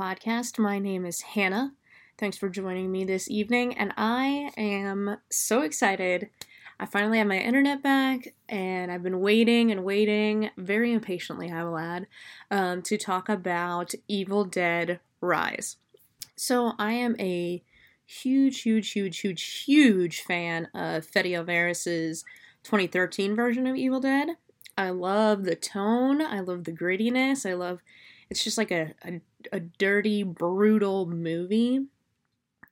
podcast. My name is Hannah. Thanks for joining me this evening, and I am so excited. I finally have my internet back, and I've been waiting and waiting, very impatiently, I will add, um, to talk about Evil Dead Rise. So, I am a huge, huge, huge, huge, huge fan of Fede Alvarez's 2013 version of Evil Dead. I love the tone, I love the grittiness, I love it's just like a, a, a dirty, brutal movie.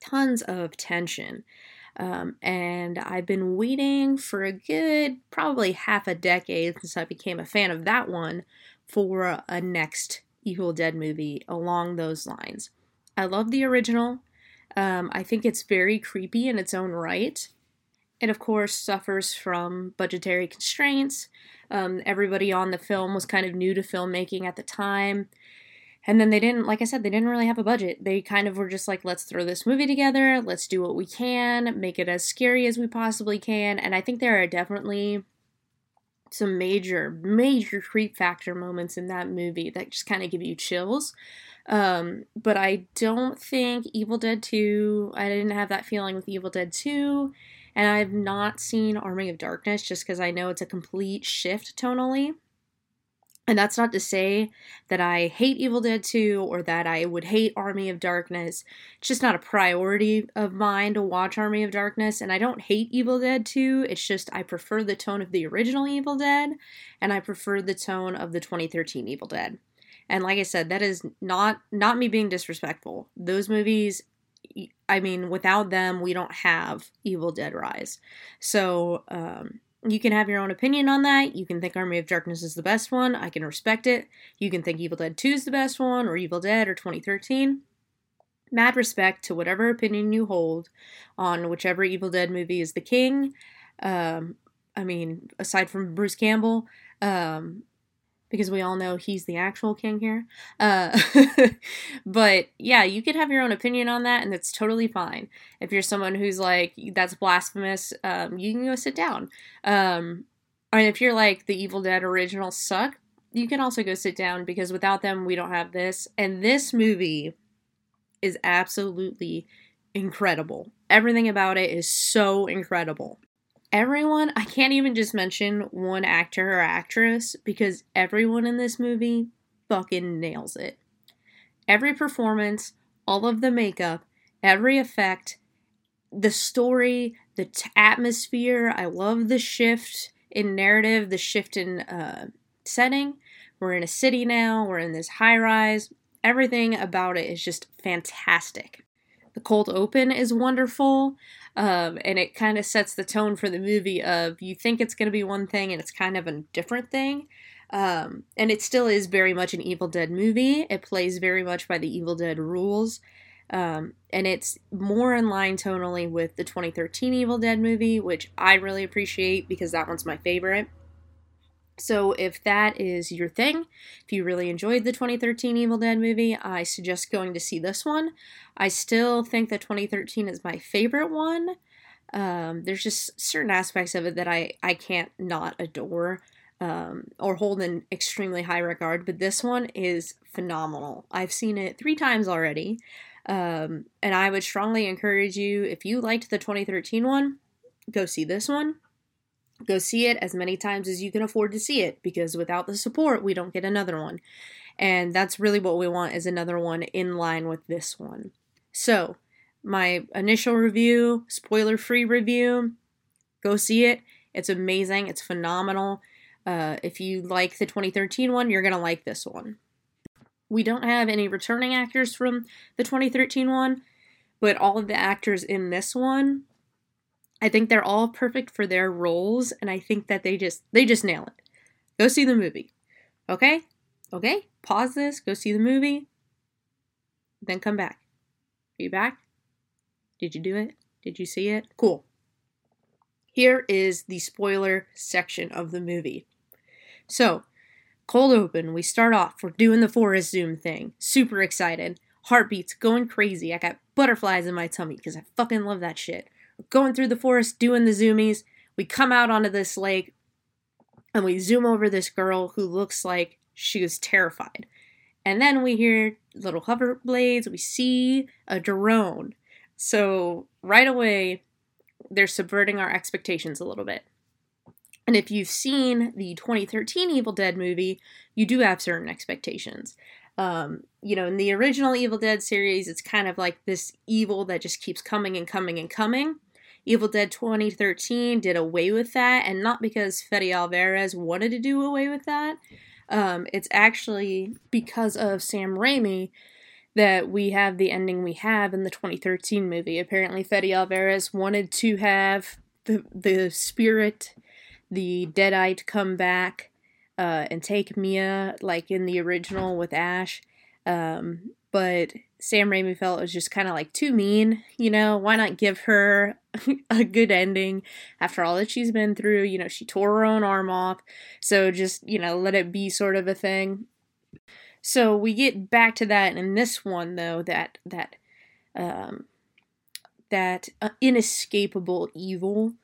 Tons of tension. Um, and I've been waiting for a good, probably half a decade since I became a fan of that one for a, next Evil Dead movie along those lines. I love the original. Um, I think it's very creepy in its own right. It, of course, suffers from budgetary constraints. Um, everybody on the film was kind of new to filmmaking at the time. And then they didn't, like I said, they didn't really have a budget. They kind of were just like, let's throw this movie together, let's do what we can, make it as scary as we possibly can. And I think there are definitely some major, major creep factor moments in that movie that just kind of give you chills. Um, but I don't think Evil Dead 2, I didn't have that feeling with Evil Dead 2. And I've not seen Army of Darkness just because I know it's a complete shift tonally. And that's not to say that I hate Evil Dead 2 or that I would hate Army of Darkness. It's just not a priority of mine to watch Army of Darkness. And I don't hate Evil Dead 2. It's just I prefer the tone of the original Evil Dead and I prefer the tone of the 2013 Evil Dead. And like I said, that is not not me being disrespectful. Those movies I mean, without them, we don't have Evil Dead Rise. So, um, you can have your own opinion on that. You can think Army of Darkness is the best one. I can respect it. You can think Evil Dead 2 is the best one, or Evil Dead, or 2013. Mad respect to whatever opinion you hold on whichever Evil Dead movie is the king. Um, I mean, aside from Bruce Campbell, um, because we all know he's the actual king here. Uh, but yeah, you could have your own opinion on that, and that's totally fine. If you're someone who's like, that's blasphemous, um, you can go sit down. Um, and if you're like, the Evil Dead original suck, you can also go sit down because without them, we don't have this. And this movie is absolutely incredible. Everything about it is so incredible everyone, I can't even just mention one actor or actress because everyone in this movie fucking nails it. Every performance, all of the makeup, every effect, the story, the t- atmosphere. I love the shift in narrative, the shift in uh, setting. We're in a city now, we're in this high rise. Everything about it is just fantastic. The cold open is wonderful. Um, and it kind of sets the tone for the movie of you think it's going to be one thing and it's kind of a different thing. Um, and it still is very much an Evil Dead movie. It plays very much by the Evil Dead rules. Um, and it's more in line tonally with the 2013 Evil Dead movie, which I really appreciate because that one's my favorite. So, if that is your thing, if you really enjoyed the 2013 Evil Dead movie, I suggest going to see this one. I still think that 2013 is my favorite one. Um, there's just certain aspects of it that I, I can't not adore um, or hold in extremely high regard, but this one is phenomenal. I've seen it three times already, um, and I would strongly encourage you if you liked the 2013 one, go see this one Go see it as many times as you can afford to see it because without the support, we don't get another one. And that's really what we want is another one in line with this one. So, my initial review, spoiler free review, go see it. It's amazing, it's phenomenal. Uh, if you like the 2013 one, you're going to like this one. We don't have any returning actors from the 2013 one, but all of the actors in this one I think they're all perfect for their roles, and I think that they just they just nail it. Go see the movie. Okay? Okay? Pause this, go see the movie, then come back. Are you back? Did you do it? Did you see it? Cool. Here is the spoiler section of the movie. So, cold open, we start off, we're doing the forest zoom thing. Super excited. Heartbeats going crazy. I got butterflies in my tummy because I fucking love that shit going through the forest doing the zoomies. We come out onto this lake and we zoom over this girl who looks like she was terrified. And then we hear little hover blades, we see a drone. So right away, they're subverting our expectations a little bit. And if you've seen the 2013 Evil Dead movie, you do have certain expectations. Um, you know, in the original Evil Dead series, it's kind of like this evil that just keeps coming and coming and coming. Evil Dead 2013 did away with that, and not because Fede Alvarez wanted to do away with that. Um, it's actually because of Sam Raimi that we have the ending we have in the 2013 movie. Apparently, Fede Alvarez wanted to have the the spirit, the Deadite, come back uh, and take Mia like in the original with Ash. Um, but Sam Raimi felt it was just kind of like too mean, you know. Why not give her a good ending after all that she's been through? You know, she tore her own arm off, so just you know let it be sort of a thing. So we get back to that in this one though that that um, that uh, inescapable evil.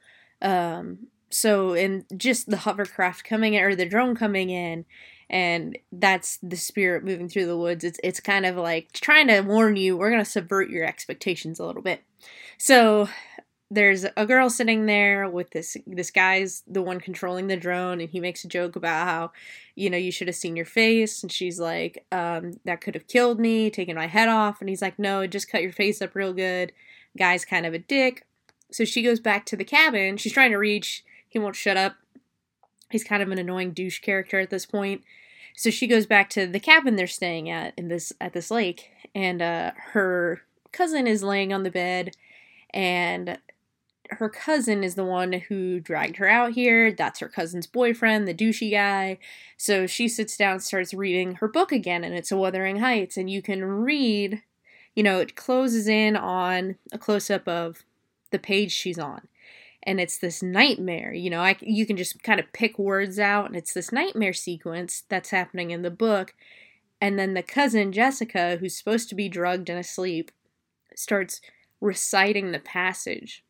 Um, so and just the hovercraft coming in or the drone coming in and that's the spirit moving through the woods. It's it's kind of like trying to warn you we're to subvert your expectations a little bit. So there's a girl sitting there with this this guy's the one controlling the drone and he makes a joke about how you know you should have seen your face and she's like um, that could have killed me taken my head off. And he's like no just cut your face up real good. Guy's kind of a dick. So she goes back to the cabin. She's trying to reach. He won't shut up he's kind of an annoying douche character at this point so she goes back to the cabin they're staying at in this at this lake and uh, her cousin is laying on the bed and her cousin is the one who dragged her out here. That's her cousin's boyfriend, the douchey guy. So she sits down, starts reading her book again, and it's a Wuthering Heights. And you can read, you know, it closes in on a close up of the page she's on. And it's this nightmare, you know. I you can just kind of pick words out, and it's this nightmare sequence that's happening in the book. And then the cousin Jessica, who's supposed to be drugged and asleep, starts reciting the passage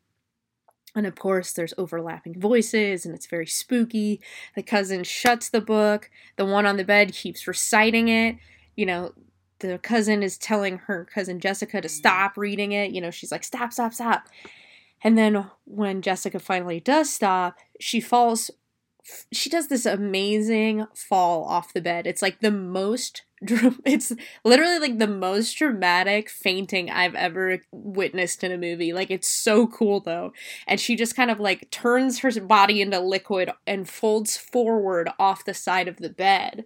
and of course, there's overlapping voices and it's very spooky. The cousin shuts the book. The one on the bed keeps reciting it. You know, the cousin is telling her cousin Jessica to mm. stop reading it. You know, she's like, stop, stop, stop. And then when Jessica finally does stop, she falls. She does this amazing fall off the bed. It's like the most it's literally like the most dramatic fainting I've ever witnessed in a movie. Like it's so cool though. And she just kind of like turns her body into liquid and folds forward off the side of the bed.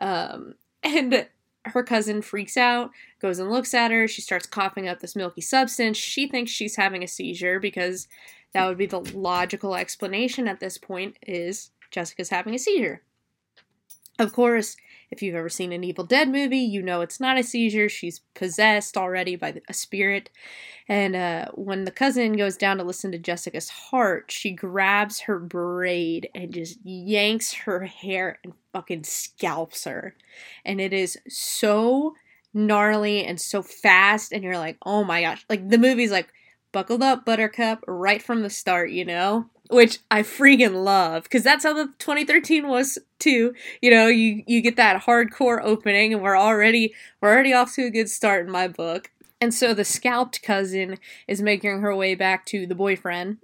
Um, and her cousin freaks out, goes and looks at her. She starts coughing up this milky substance. She thinks she's having a seizure because that would be the logical explanation at this point is Jessica's having a seizure. Of course, if you've ever seen an Evil Dead movie, you know it's not a seizure. She's possessed already by a spirit. And uh, when the cousin goes down to listen to Jessica's heart, she grabs her braid and just yanks her hair and fucking scalps her. And it is so gnarly and so fast. And you're like, oh my gosh. Like the movie's like, buckled up, Buttercup, right from the start, you know? Which I freaking love because that's how the 2013 was too. You know, you you get that hardcore opening, and we're already we're already off to a good start in my book. And so the scalped cousin is making her way back to the boyfriend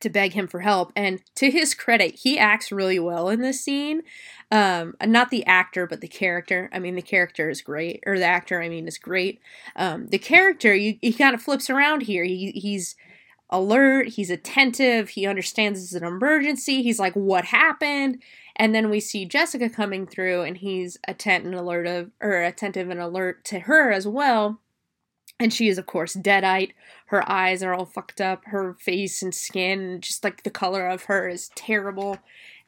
to beg him for help. And to his credit, he acts really well in this scene. Um, not the actor, but the character. I mean, the character is great, or the actor, I mean, is great. Um, the character, you, he kind of flips around here. He, he's alert, he's attentive, he understands it's an emergency. He's like, "What happened?" And then we see Jessica coming through, and he's attentive and alert of, or attentive and alert to her as well. And she is, of course, deadite. Her eyes are all fucked up. Her face and skin, just like the color of her, is terrible.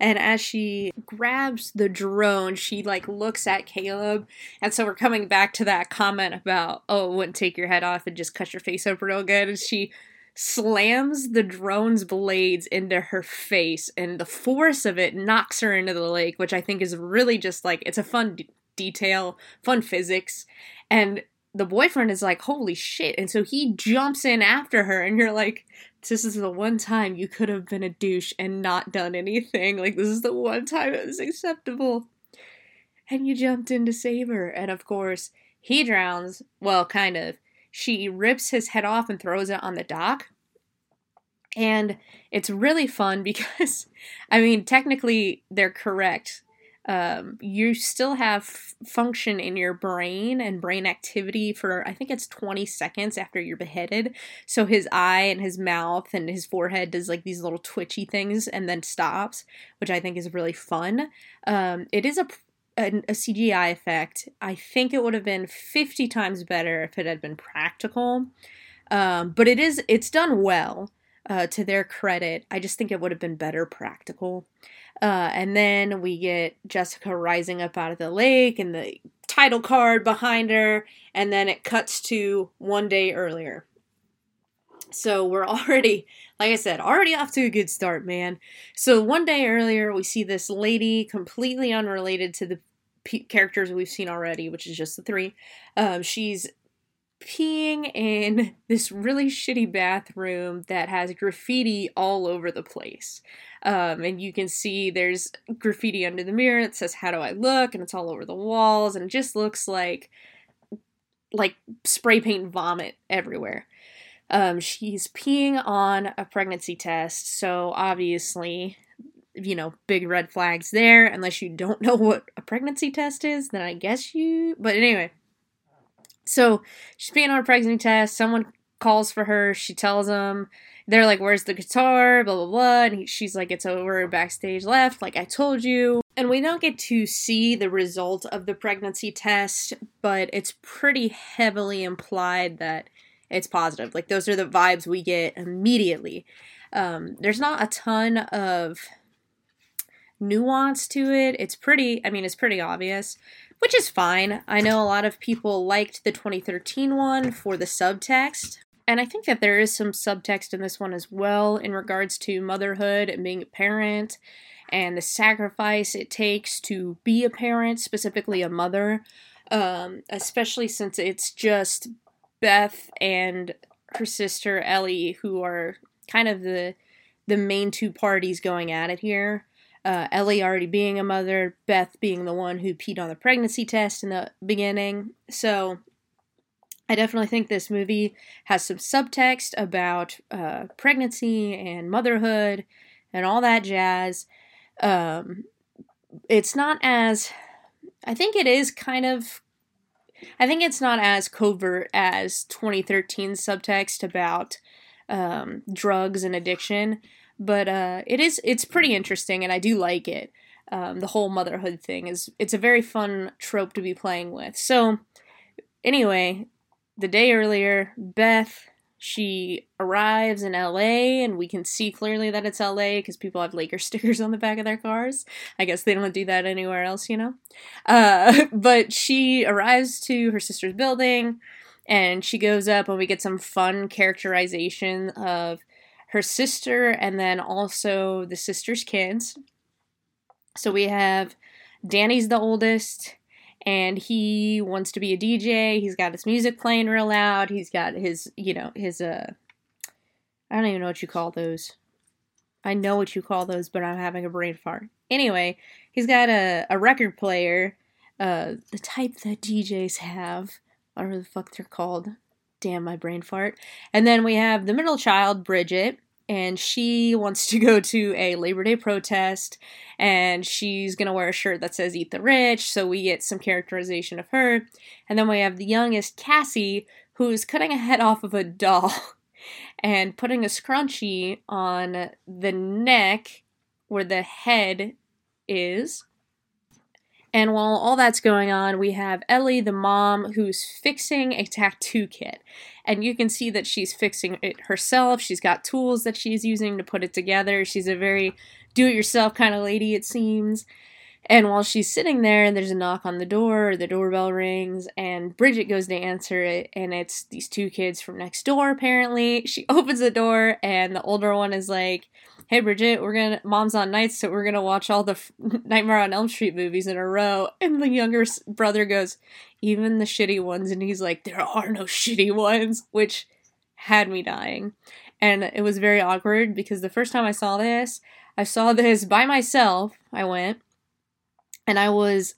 And as she grabs the drone, she like looks at Caleb. And so we're coming back to that comment about, oh, it wouldn't take your head off and just cut your face up real good. And she slams the drone's blades into her face, and the force of it knocks her into the lake, which I think is really just like it's a fun d- detail, fun physics. And the boyfriend is like, holy shit. And so he jumps in after her, and you're like, this is the one time you could have been a douche and not done anything. Like, this is the one time it was acceptable. and you jumped in to save her. And of course, he drowns. Well, kind of. She rips his head off and throws it on the dock. And it's really fun because, I mean, technically they're correct um, you still have function in your brain and brain activity for I think it's 20 seconds after you're beheaded. So his eye and his mouth and his forehead does like these little twitchy things and then stops, which I think is really fun. Um, it is a a, a CGI effect. I think it would have been 50 times better if it had been practical. Um, but it is it's done well uh, to their credit. I just think it would have been better practical. Uh, and then we get Jessica rising up out of the lake and the title card behind her, and then it cuts to one day earlier. So we're already, like I said, already off to a good start, man. So one day earlier, we see this lady completely unrelated to the p- characters we've seen already, which is just the three. Um, she's peeing in this really shitty bathroom that has graffiti all over the place. Um, and you can see there's graffiti under the mirror that says, How do I look? And it's all over the walls, and it just looks like like spray paint vomit everywhere. Um, she's peeing on a pregnancy test, so obviously, you know, big red flags there. Unless you don't know what a pregnancy test is, then I guess you. But anyway, so she's peeing on a pregnancy test. Someone calls for her. She tells them they're like, "Where's the guitar?" Blah blah blah. And he, she's like, "It's over backstage left." Like I told you. And we don't get to see the result of the pregnancy test, but it's pretty heavily implied that it's positive. Like those are the vibes we get immediately. Um, there's not a ton of nuance to it. It's pretty. I mean, it's pretty obvious which is fine. I know a lot of people liked the 2013 one for the subtext, and I think that there is some subtext in this one as well in regards to motherhood and being a parent and the sacrifice it takes to be a parent, specifically a mother, um, especially since it's just Beth and her sister Ellie who are kind of the the main two parties going at it here. Uh, Ellie already being a mother, Beth being the one who peed on the pregnancy test in the beginning. So I definitely think this movie has some subtext about uh, pregnancy and motherhood and all that jazz. Um, it's not as, I think it is kind of, I think it's not as covert as 2013 subtext about um, drugs and addiction, but uh, it is, it's pretty interesting and I do like it. Um, the whole motherhood thing is, it's a very fun trope to be playing with. So, anyway, the day earlier, Beth she arrives in LA and we can see clearly that it's LA because people have Laker stickers on the back of their cars. I guess they don't do that anywhere else, you know. Uh, but she arrives to her sister's building and she goes up and we get some fun characterization of her sister and then also the sister's kids. So we have Danny's the oldest and he wants to be a DJ. He's got his music playing real loud. He's got his, you know, his uh I don't even know what you call those. I know what you call those, but I'm having a brain fart. Anyway, he's got a, a record player, uh the type that DJs have, whatever the fuck they're called. Damn my brain fart. And then we have the middle child, Bridget, and she wants to go to a Labor Day protest and she's going to wear a shirt that says Eat the Rich. So we get some characterization of her. And then we have the youngest, Cassie, who's cutting a head off of a doll and putting a scrunchie on the neck where the head is. And while all that's going on, we have Ellie, the mom, who's fixing a tattoo kit. And you can see that she's fixing it herself. She's got tools that she's using to put it together. She's a very do it yourself kind of lady, it seems. And while she's sitting there, there's a knock on the door, the doorbell rings, and Bridget goes to answer it, and it's these two kids from next door, apparently. She opens the door, and the older one is like, hey Bridget, we're gonna mom's on nights, so we're gonna watch all the F- Nightmare on Elm Street movies in a row. And the younger brother goes, even the shitty ones, and he's like, there are no shitty ones, which had me dying. And it was very awkward because the first time I saw this, I saw this by myself. I went, and I was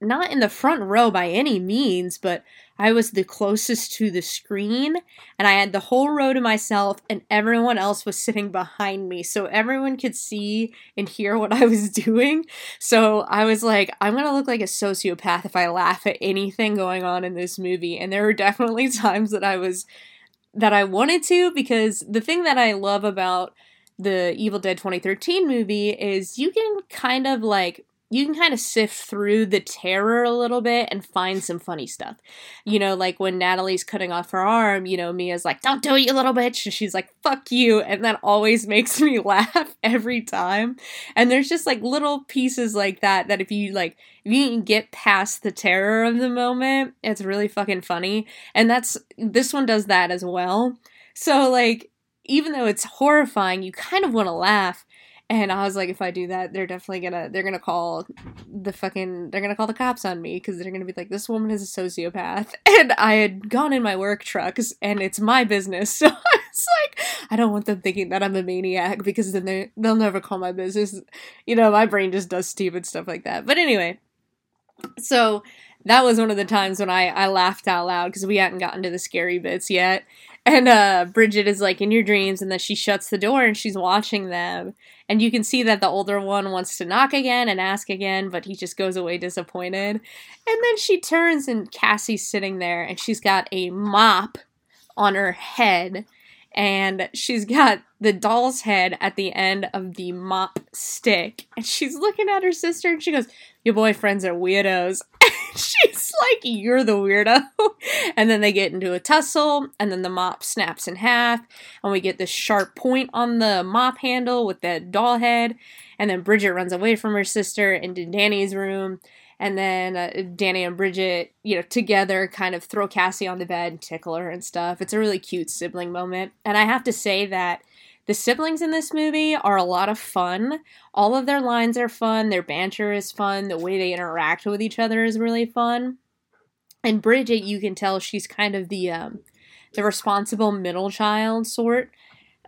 not in the front row by any means, but I was the closest to the screen and I had the whole row to myself and everyone else was sitting behind me so everyone could see and hear what I was doing. So I was like, I'm going to look like a sociopath if I laugh at anything going on in this movie. And there were definitely times that I was that I wanted to because the thing that I love about the Evil Dead 2013 movie is you can kind of like you can kind of sift through the terror a little bit and find some funny stuff. You know, like when Natalie's cutting off her arm, you know, Mia's like, Don't do it, you little bitch. And she's like, Fuck you. And that always makes me laugh every time. And there's just like little pieces like that that if you like, if you can get past the terror of the moment, it's really fucking funny. And that's, this one does that as well. So, like, even though it's horrifying, you kind of want to laugh and I was like, if I do that, they're definitely gonna they're gonna call the fucking they're gonna call the cops on me because they're gonna be like, this woman is a sociopath. And I had gone in my work trucks, and it's my business, so I was like, I don't want them thinking that I'm a maniac because then they they'll never call my business. You know, my brain just does stupid stuff like that. But anyway, so that was one of the times when I I laughed out loud because we hadn't gotten to the scary bits yet. And uh, Bridget is like in your dreams, and then she shuts the door and she's watching them. And you can see that the older one wants to knock again and ask again, but he just goes away disappointed. And then she turns, and Cassie's sitting there, and she's got a mop on her head, and she's got the doll's head at the end of the mop stick. And she's looking at her sister, and she goes, Your boyfriends are weirdos. she's like, You're the weirdo. and then they get into a tussle, and then the mop snaps in half, and we get this sharp point on the mop handle with the doll head. And then Bridget runs away from her sister into Danny's room. And then uh, Danny and Bridget, you know, together kind of throw Cassie on the bed and tickle her and stuff. It's a really cute sibling moment. And I have to say that the siblings in this movie are a lot of fun. All of their lines are fun, their banter is fun, the way they interact with each other is really fun. And Bridget, you can tell she's kind of the um, the responsible middle child sort.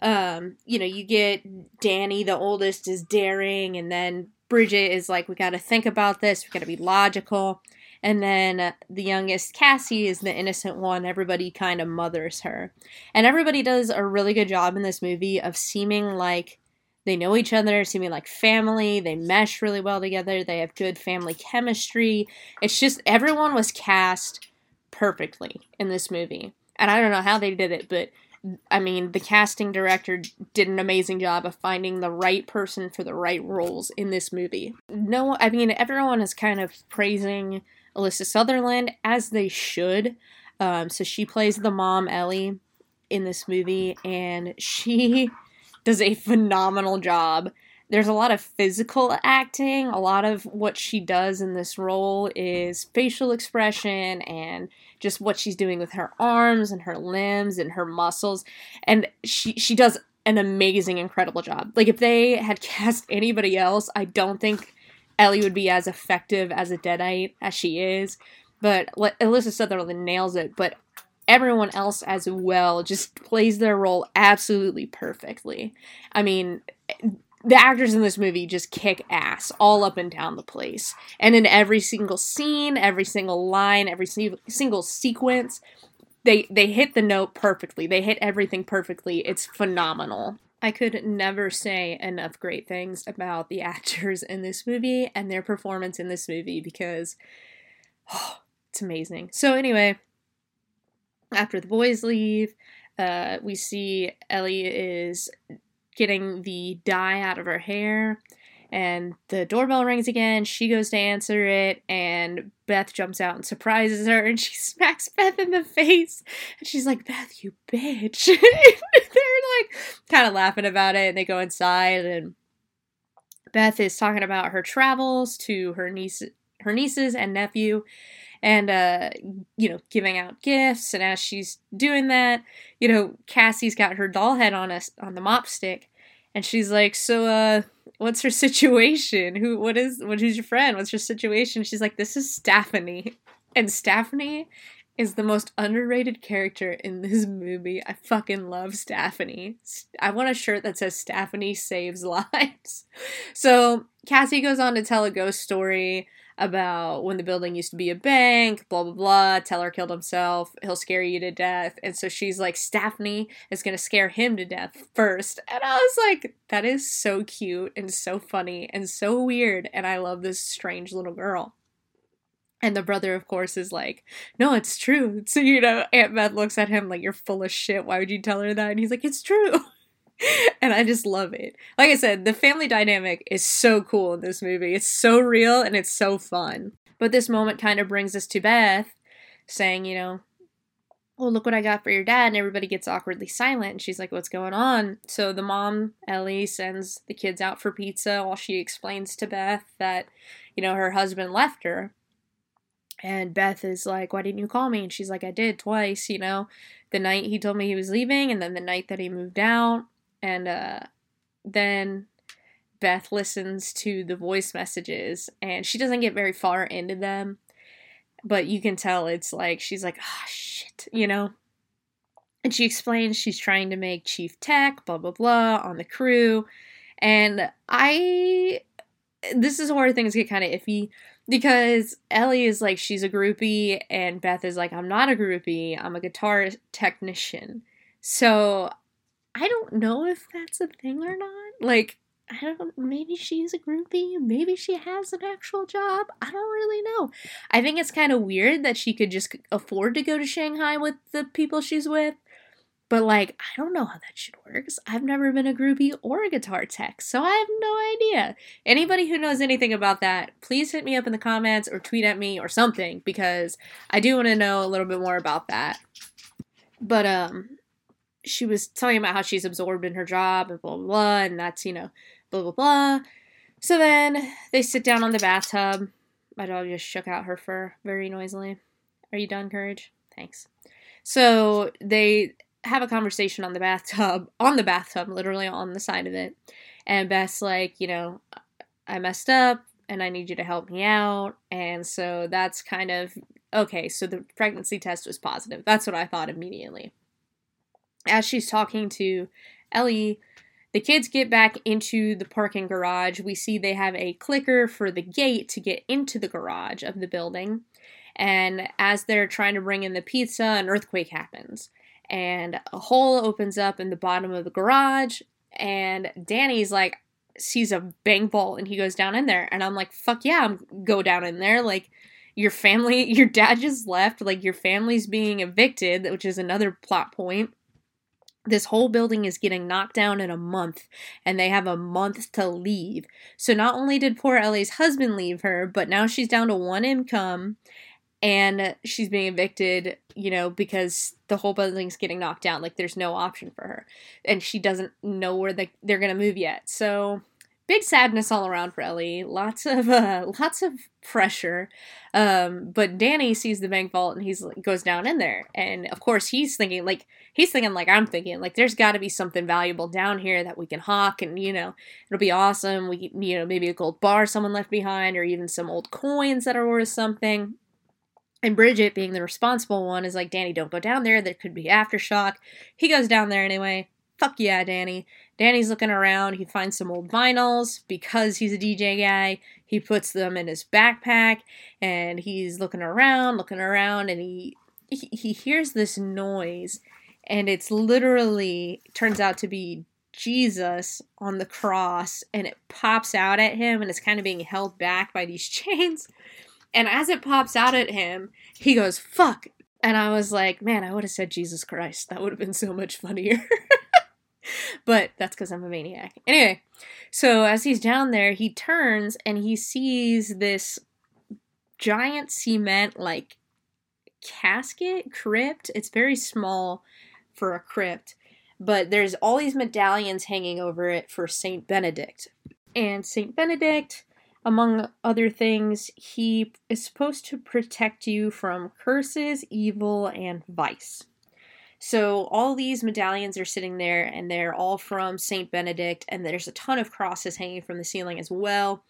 Um, you know, you get Danny, the oldest, is daring, and then Bridget is like, we got to think about this, we got to be logical. And then the youngest, Cassie, is the innocent one. Everybody kind of mothers her. And everybody does a really good job in this movie of seeming like they know each other, seeming like family. They mesh really well together. They have good family chemistry. It's just everyone was cast perfectly in this movie. And I don't know how they did it, but I mean, the casting director did an amazing job of finding the right person for the right roles in this movie. No, I mean, everyone is kind of praising Alyssa Sutherland, as they should. Um, so she plays the mom, Ellie, in this movie, and she does a phenomenal job. There's a lot of physical acting. A lot of what she does in this role is facial expression and just what she's doing with her arms and her limbs and her muscles. And she she does an amazing, incredible job. Like if they had cast anybody else, I don't think Ellie would be as effective as a Deadite as she is. But Alyssa Sutherland nails it. But everyone else as well just plays their role absolutely perfectly. I mean, the actors in this movie just kick ass all up and down the place. And in every single scene, every single line, every single sequence, they they hit the note perfectly. They hit everything perfectly. It's phenomenal. I could never say enough great things about the actors in this movie and their performance in this movie because oh, it's amazing. So, anyway, after the boys leave, uh, we see Ellie is getting the dye out of her hair and the doorbell rings again. She goes to answer it, and Beth jumps out and surprises her, and she smacks Beth in the face. And she's like, Beth, you bitch. They're like kind of laughing about it, and they go inside, and Beth is talking about her travels to her niece, her nieces and nephew, and uh, you know, giving out gifts. And as she's doing that, you know, Cassie's got her doll head on us on the mop stick, and she's like, "So, uh, what's her situation? Who, what is, what is your friend? What's your situation?" She's like, "This is Stephanie," and Stephanie is the most underrated character in this movie. I fucking love Stephanie. I want a shirt that says Stephanie saves lives. So Cassie goes on to tell a ghost story about when the building used to be a bank, blah, blah, blah. Teller killed himself. He'll scare you to death. And so she's like, Stephanie is going to scare him to death first. And I was like, that is so cute and so funny and so weird. And I love this strange little girl. And the brother, of course, is like, no, it's true. So, you know, Aunt Beth looks at him like, you're full of shit. Why would you tell her that? And he's like, it's true. and I just love it. Like I said, the family dynamic is so cool in this movie. It's so real and it's so fun. But this moment kind of brings us to Beth saying, you know, well, look what I got for your dad. And everybody gets awkwardly silent. And she's like, what's going on? So the mom, Ellie, sends the kids out for pizza while she explains to Beth that, you know, her husband left her. And Beth is like, Why didn't you call me? And she's like, I did twice, you know, the night he told me he was leaving, and then the night that he moved out and uh, then Beth listens to the voice messages and she doesn't get very far into them, but you can tell it's like she's like, oh shit, you know? And she explains she's trying to make chief tech, blah, blah, blah, on the crew. And I, this is where things get kind of iffy because Ellie is like, she's a groupie, and Beth is like, I'm not a groupie, I'm a guitar technician. So I don't know if that's a thing or not. Like, I don't maybe she's a groupie, maybe she has an actual job. I don't really know. I think it's kind of weird that she could just afford to go to Shanghai with the people she's with. But like, I don't know how that shit works. I've never been a groupie or a guitar tech, so I have no idea. Anybody who knows anything about that, please hit me up in the comments or tweet at me or something because I do want to know a little bit more about that. But um she was talking about how she's absorbed in her job and blah blah blah, and that's you know blah blah blah. So then they sit down on the bathtub. My dog just shook out her fur very noisily. Are you done, Courage? Thanks. So they have a conversation on the bathtub, on the bathtub, literally on the side of it. And Beth's like, you know, I messed up and I need you to help me out. And so that's kind of okay. So the pregnancy test was positive. That's what I thought immediately as she's talking to Ellie, the kids get back into the parking garage. We see they have a clicker for the gate to get into the garage of the building. And as they're trying to bring in the pizza, an earthquake happens. And a hole opens up in the bottom of the garage. And Danny's like, sees a bang bolt and he goes down in there. And I'm like, fuck yeah, I'm go down in there. Like, your family, your dad just left. Like, your family's being evicted, which is another plot point this whole building is getting knocked down in a month and they have a month to leave. So not only did poor Ellie's husband leave her, but now she's down to one income and she's being evicted, you know, because the whole building's getting knocked down. Like there's no option for her. And she doesn't know where they, they're going to move yet. So big sadness all around for Ellie. Lots of uh, lots of pressure. Um, but Danny sees the bank vault and he's goes down in there, and of course he's thinking like he's thinking like I'm thinking like there's got to be something valuable down here that we can hawk, and you know it'll be awesome. We you know maybe a gold bar someone left behind, or even some old coins that are worth something. And Bridget, being the responsible one, is like, Danny, don't go down there. There could be aftershock. He goes down there anyway. Fuck yeah, Danny. Danny's looking around. He finds some old vinyls because he's a DJ guy. He puts them in his backpack and he's looking around, looking around, and he he, he hears this noise, and it's literally turns out to be Jesus on the cross, and it pops out at him, and it's kind of being held back by these chains. And as it pops out at him, he goes, "Fuck!" And I was like, "Man, I would have said Jesus Christ. That would have been so much funnier." but that's because I'm a maniac. Anyway, so as he's down there, he turns and he sees this giant cement like casket crypt. It's very small for a crypt, but there's all these medallions hanging over it for Saint Benedict. And Saint Benedict, among other things, he is supposed to protect you from curses, evil, and vice. So all these medallions are sitting there and they're all from Saint Benedict and there's a ton of crosses hanging from the ceiling as well.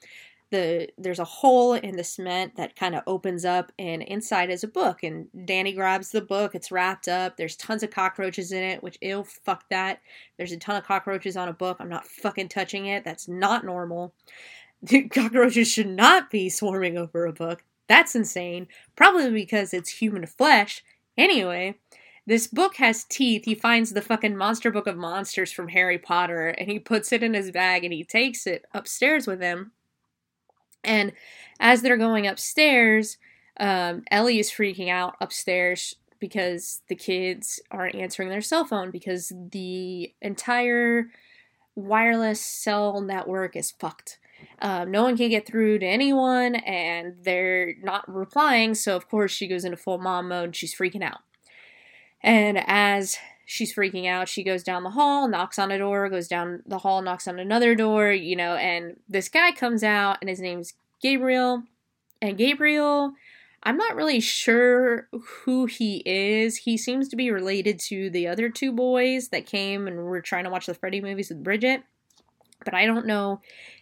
The there's a hole in the cement that kind of opens up and inside is a book and Danny grabs the book, it's wrapped up. There's tons of cockroaches in it, which ew fuck that. There's a ton of cockroaches on a book. I'm not fucking touching it. That's not normal. the cockroaches should not be swarming over a book. That's insane. Probably because it's human flesh. Anyway, this book has teeth. He finds the fucking monster book of monsters from Harry Potter and he puts it in his bag and he takes it upstairs with him. And as they're going upstairs, um, Ellie is freaking out upstairs because the kids aren't answering their cell phone because the entire wireless cell network is fucked. Um, no one can get through to anyone and they're not replying, so of course she goes into full mom mode. She's freaking out. And as she's freaking out, she goes down the hall, knocks on a door, goes down the hall, knocks on another door, you know, and this guy comes out and his name's Gabriel. And Gabriel, I'm not really sure who he is. He seems to be related to the other two boys that came and were trying to watch the Freddy movies with Bridget. But I don't know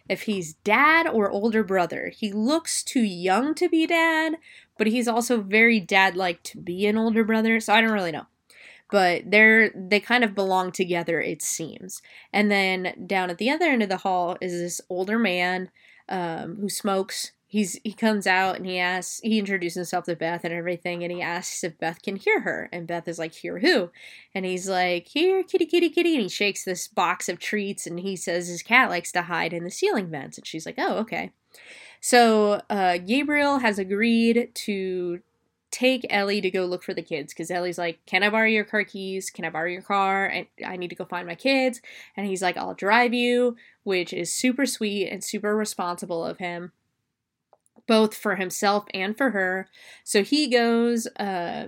if he's dad or older brother. He looks too young to be dad, but he's also very dad like to be an older brother, so I don't really know but they're they kind of belong together it seems. And then down at the other end of the hall is this older man um, who smokes. He's he comes out and he asks he introduces himself to beth and everything and he asks if beth can hear her. And beth is like hear who? And he's like here kitty kitty kitty. And he shakes this box of treats and he says his cat likes to hide in the ceiling vents. And she's like oh okay. So uh, gabriel has agreed to take Ellie to go look for the kids because Ellie's like, Can I borrow your car keys? Can I borrow your car? And I need to go find my kids. And he's like, I'll drive you, which is super sweet and super responsible of him, both for himself and for her. So he goes uh,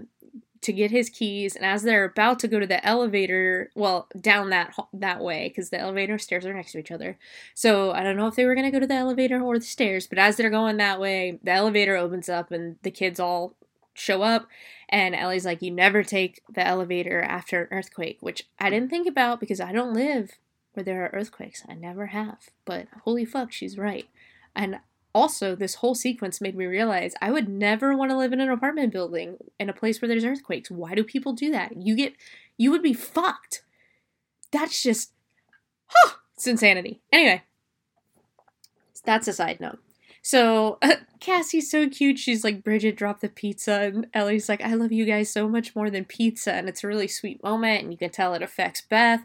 to get his keys, and as they're about to go to the elevator, well, down that that way, because the elevator stairs are next to each other. So I don't know if they were gonna go to the elevator or the stairs, but as they're going that way, the elevator opens up, and the kids all show up and Ellie's like, You never take the elevator after an earthquake, which I didn't think about because I don't live where there are earthquakes. I never have. But holy fuck, she's right. And also, this whole sequence made me realize I would never want to live in an apartment building in a place where there's earthquakes. Why do people do that? You get, you would be fucked. That's just, huh, it's insanity. Anyway, that's a side note. So uh, Cassie's so cute. She's like, Bridget, drop the pizza. And Ellie's like, I love you guys so much more than pizza. And it's a really sweet moment. And you can tell it affects Beth.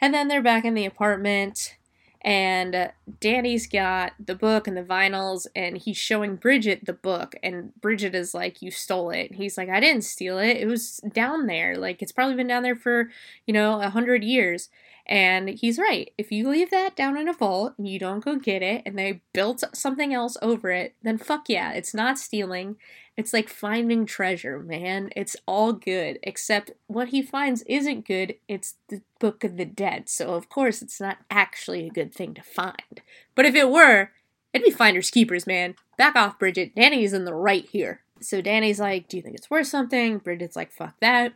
And then they're back in the apartment. And uh, Danny's got the book and the vinyls. And he's showing Bridget the book. And Bridget is like, You stole it. And he's like, I didn't steal it. It was down there. Like, it's probably been down there for, you know, a hundred years. And he's right. If you leave that down in a vault and you don't go get it and they built something else over it, then fuck yeah, it's not stealing. It's like finding treasure, man. It's all good, except what he finds isn't good. It's the Book of the Dead. So, of course, it's not actually a good thing to find. But if it were, it'd be finders keepers, man. Back off, Bridget. Danny's in the right here. So Danny's like, Do you think it's worth something? Bridget's like, Fuck that.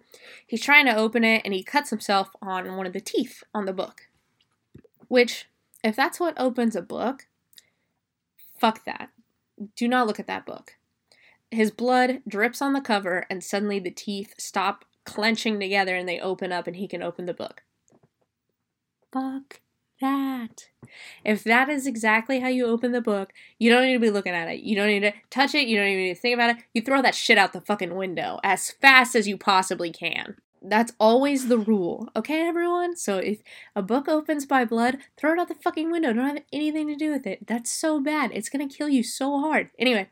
He's trying to open it and he cuts himself on one of the teeth on the book. Which, if that's what opens a book, fuck that. Do not look at that book. His blood drips on the cover and suddenly the teeth stop clenching together and they open up and he can open the book. Fuck that. If that is exactly how you open the book, you don't need to be looking at it. You don't need to touch it. You don't even need to think about it. You throw that shit out the fucking window as fast as you possibly can. That's always the rule, okay, everyone? So if a book opens by blood, throw it out the fucking window. Don't have anything to do with it. That's so bad. It's gonna kill you so hard. Anyway,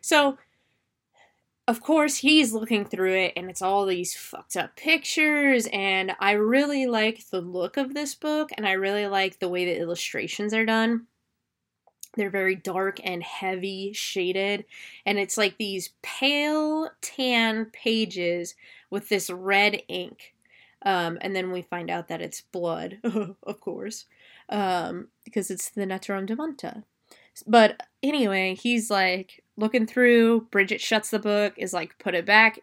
so of course, he's looking through it and it's all these fucked up pictures. And I really like the look of this book and I really like the way the illustrations are done. They're very dark and heavy shaded. And it's like these pale tan pages with this red ink. Um, and then we find out that it's blood, of course, um, because it's the Naturom Demonto. But anyway, he's like, looking through. Bridget shuts the book, is like, put it back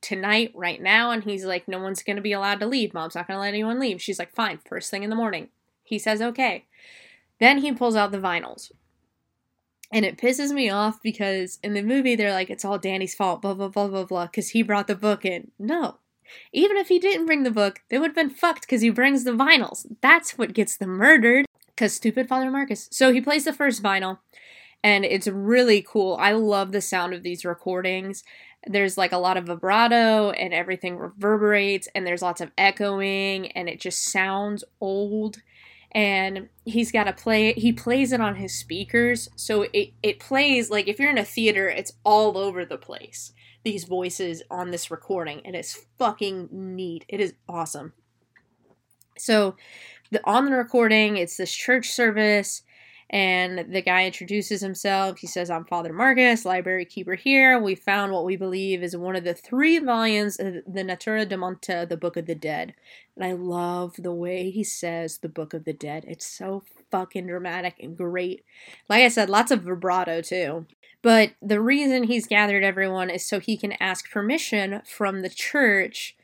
tonight, right now. And he's like, no one's going to be allowed to leave. Mom's not going to let anyone leave. She's like, fine, first thing in the morning. He says, okay. Then he pulls out the vinyls. And it pisses me off because in the movie, they're like, it's all Danny's fault, blah, blah, blah, blah, blah, because he brought the book in. No. Even if he didn't bring the book, they would have been fucked because he brings the vinyls. That's what gets them murdered Because stupid Father Marcus. So he plays the first vinyl, and it's really cool. I love the sound of these recordings. There's like a lot of vibrato, and everything reverberates, and there's lots of echoing, and it just sounds old. And he's got to play it. He plays it on his speakers, so it, it plays like if you're in a theater, it's all over the place. These voices on this recording, and it's fucking neat. It is awesome. So, the on the recording, it's this church service, and the guy introduces himself. He says, I'm Father Marcus, library keeper here. We found what we believe is one of the three volumes of the Naturom Demonto, the Book of the Dead. And I love the way he says the Book of the Dead. It's so fucking dramatic and great. Like I said, lots of vibrato too. But the reason he's gathered everyone is so he can ask permission from the church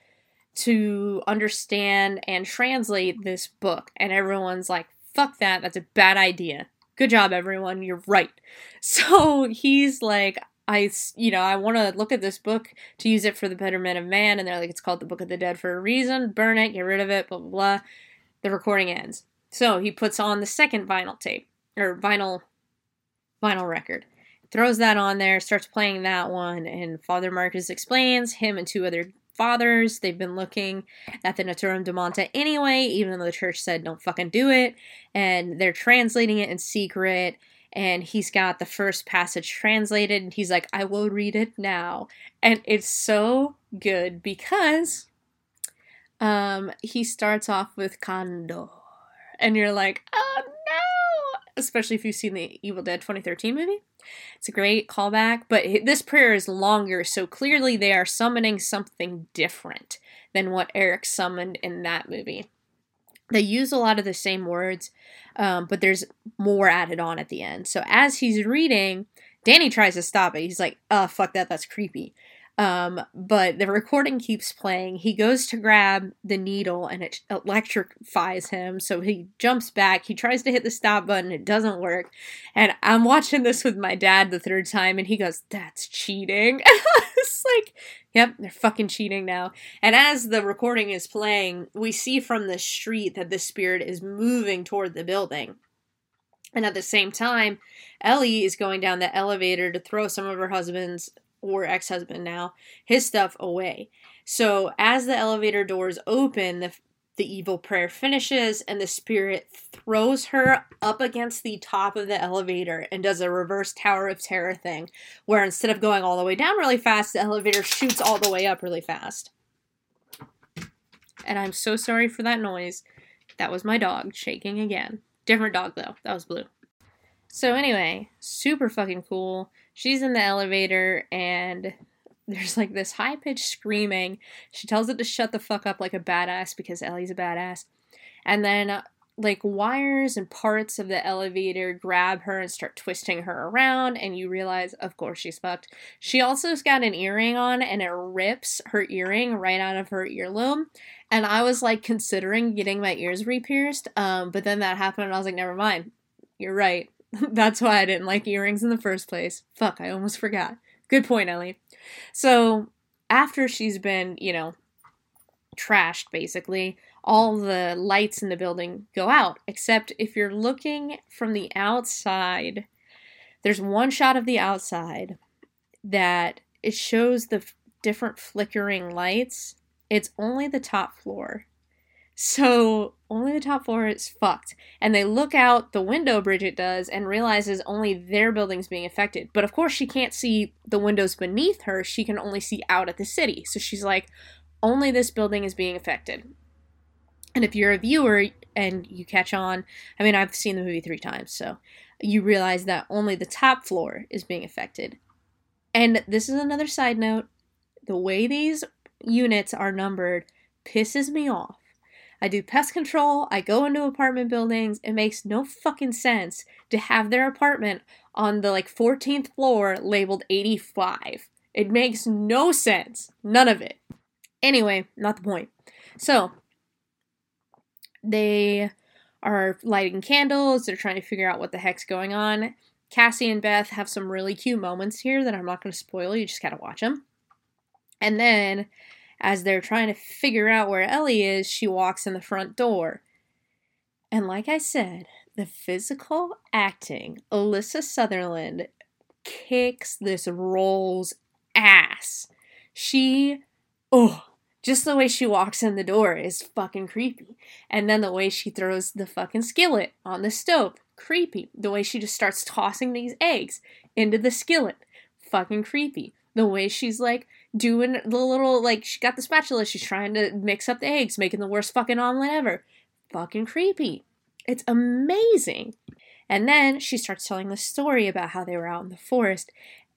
to understand and translate this book. And everyone's like, fuck that, that's a bad idea. Good job, everyone, you're right. So he's like, I, you know, I want to look at this book to use it for the betterment of man. And they're like, it's called the Book of the Dead for a reason. Burn it, get rid of it, blah, blah, blah. The recording ends. So he puts on the second vinyl tape, or vinyl, vinyl record throws that on there, starts playing that one, and Father Marcus explains him and two other fathers. They've been looking at the Naturom Demonto anyway, even though the church said don't fucking do it. And they're translating it in secret. And he's got the first passage translated, and he's like, I will read it now. And it's so good because um, he starts off with Condor. And you're like, oh! Especially if you've seen the Evil Dead 2013 movie. It's a great callback, but this prayer is longer, so clearly they are summoning something different than what Eric summoned in that movie. They use a lot of the same words, um, but there's more added on at the end. So as he's reading, Danny tries to stop it. He's like, "Oh fuck that, that's creepy." Um, but the recording keeps playing. He goes to grab the needle and it electrifies him. So he jumps back. He tries to hit the stop button. It doesn't work. And I'm watching this with my dad the third time and he goes, That's cheating. it's like, Yep, they're fucking cheating now. And as the recording is playing, we see from the street that the spirit is moving toward the building. And at the same time, Ellie is going down the elevator to throw some of her husband's or ex husband now, his stuff away. So as the elevator doors open, the the evil prayer finishes and the spirit throws her up against the top of the elevator and does a reverse tower of terror thing where instead of going all the way down really fast the elevator shoots all the way up really fast. And i'm so sorry for that noise. That was my dog shaking again. Different dog though. That was blue. So anyway super fucking cool she's in the elevator and there's like this high pitched screaming. She tells it to shut the fuck up like a badass because Ellie's a badass. And then uh, like wires and parts of the elevator grab her and start twisting her around and you realize of course she's fucked. She also's got an earring on and it rips her earring right out of her earlobe. And I was like considering getting my ears re-pierced. Um, but then that happened and I was like, never mind. You're right. That's why I didn't like earrings in the first place. Fuck, I almost forgot. Good point, Ellie. So, after she's been, you know, trashed basically, all the lights in the building go out, except if you're looking from the outside, there's one shot of the outside that it shows the f- different flickering lights. It's only the top floor. So only the top floor is fucked. And they look out the window, Bridget does, and realizes only their building's being affected. But of course, she can't see the windows beneath her. She can only see out at the city. So she's like, only this building is being affected. And if you're a viewer and you catch on, I mean, I've seen the movie three times, so you realize that only the top floor is being affected. And this is another side note the way these units are numbered pisses me off I do pest control, I go into apartment buildings. It makes no fucking sense to have their apartment on the like 14th floor labeled 85. It makes no sense. None of it. Anyway, not the point. So, they are lighting candles, they're trying to figure out what the heck's going on. Cassie and Beth have some really cute moments here that I'm not going to spoil, you just gotta watch them. And then as they're trying to figure out where Ellie is, she walks in the front door. And like I said, the physical acting, Alyssa Sutherland kicks this role's ass. She, oh, just the way she walks in the door is fucking creepy. And then the way she throws the fucking skillet on the stove, creepy. The way she just starts tossing these eggs into the skillet, fucking creepy. The way she's like doing the little, like, she got the spatula, she's trying to mix up the eggs, making the worst fucking omelet ever. Fucking creepy. It's amazing. And then she starts telling the story about how they were out in the forest.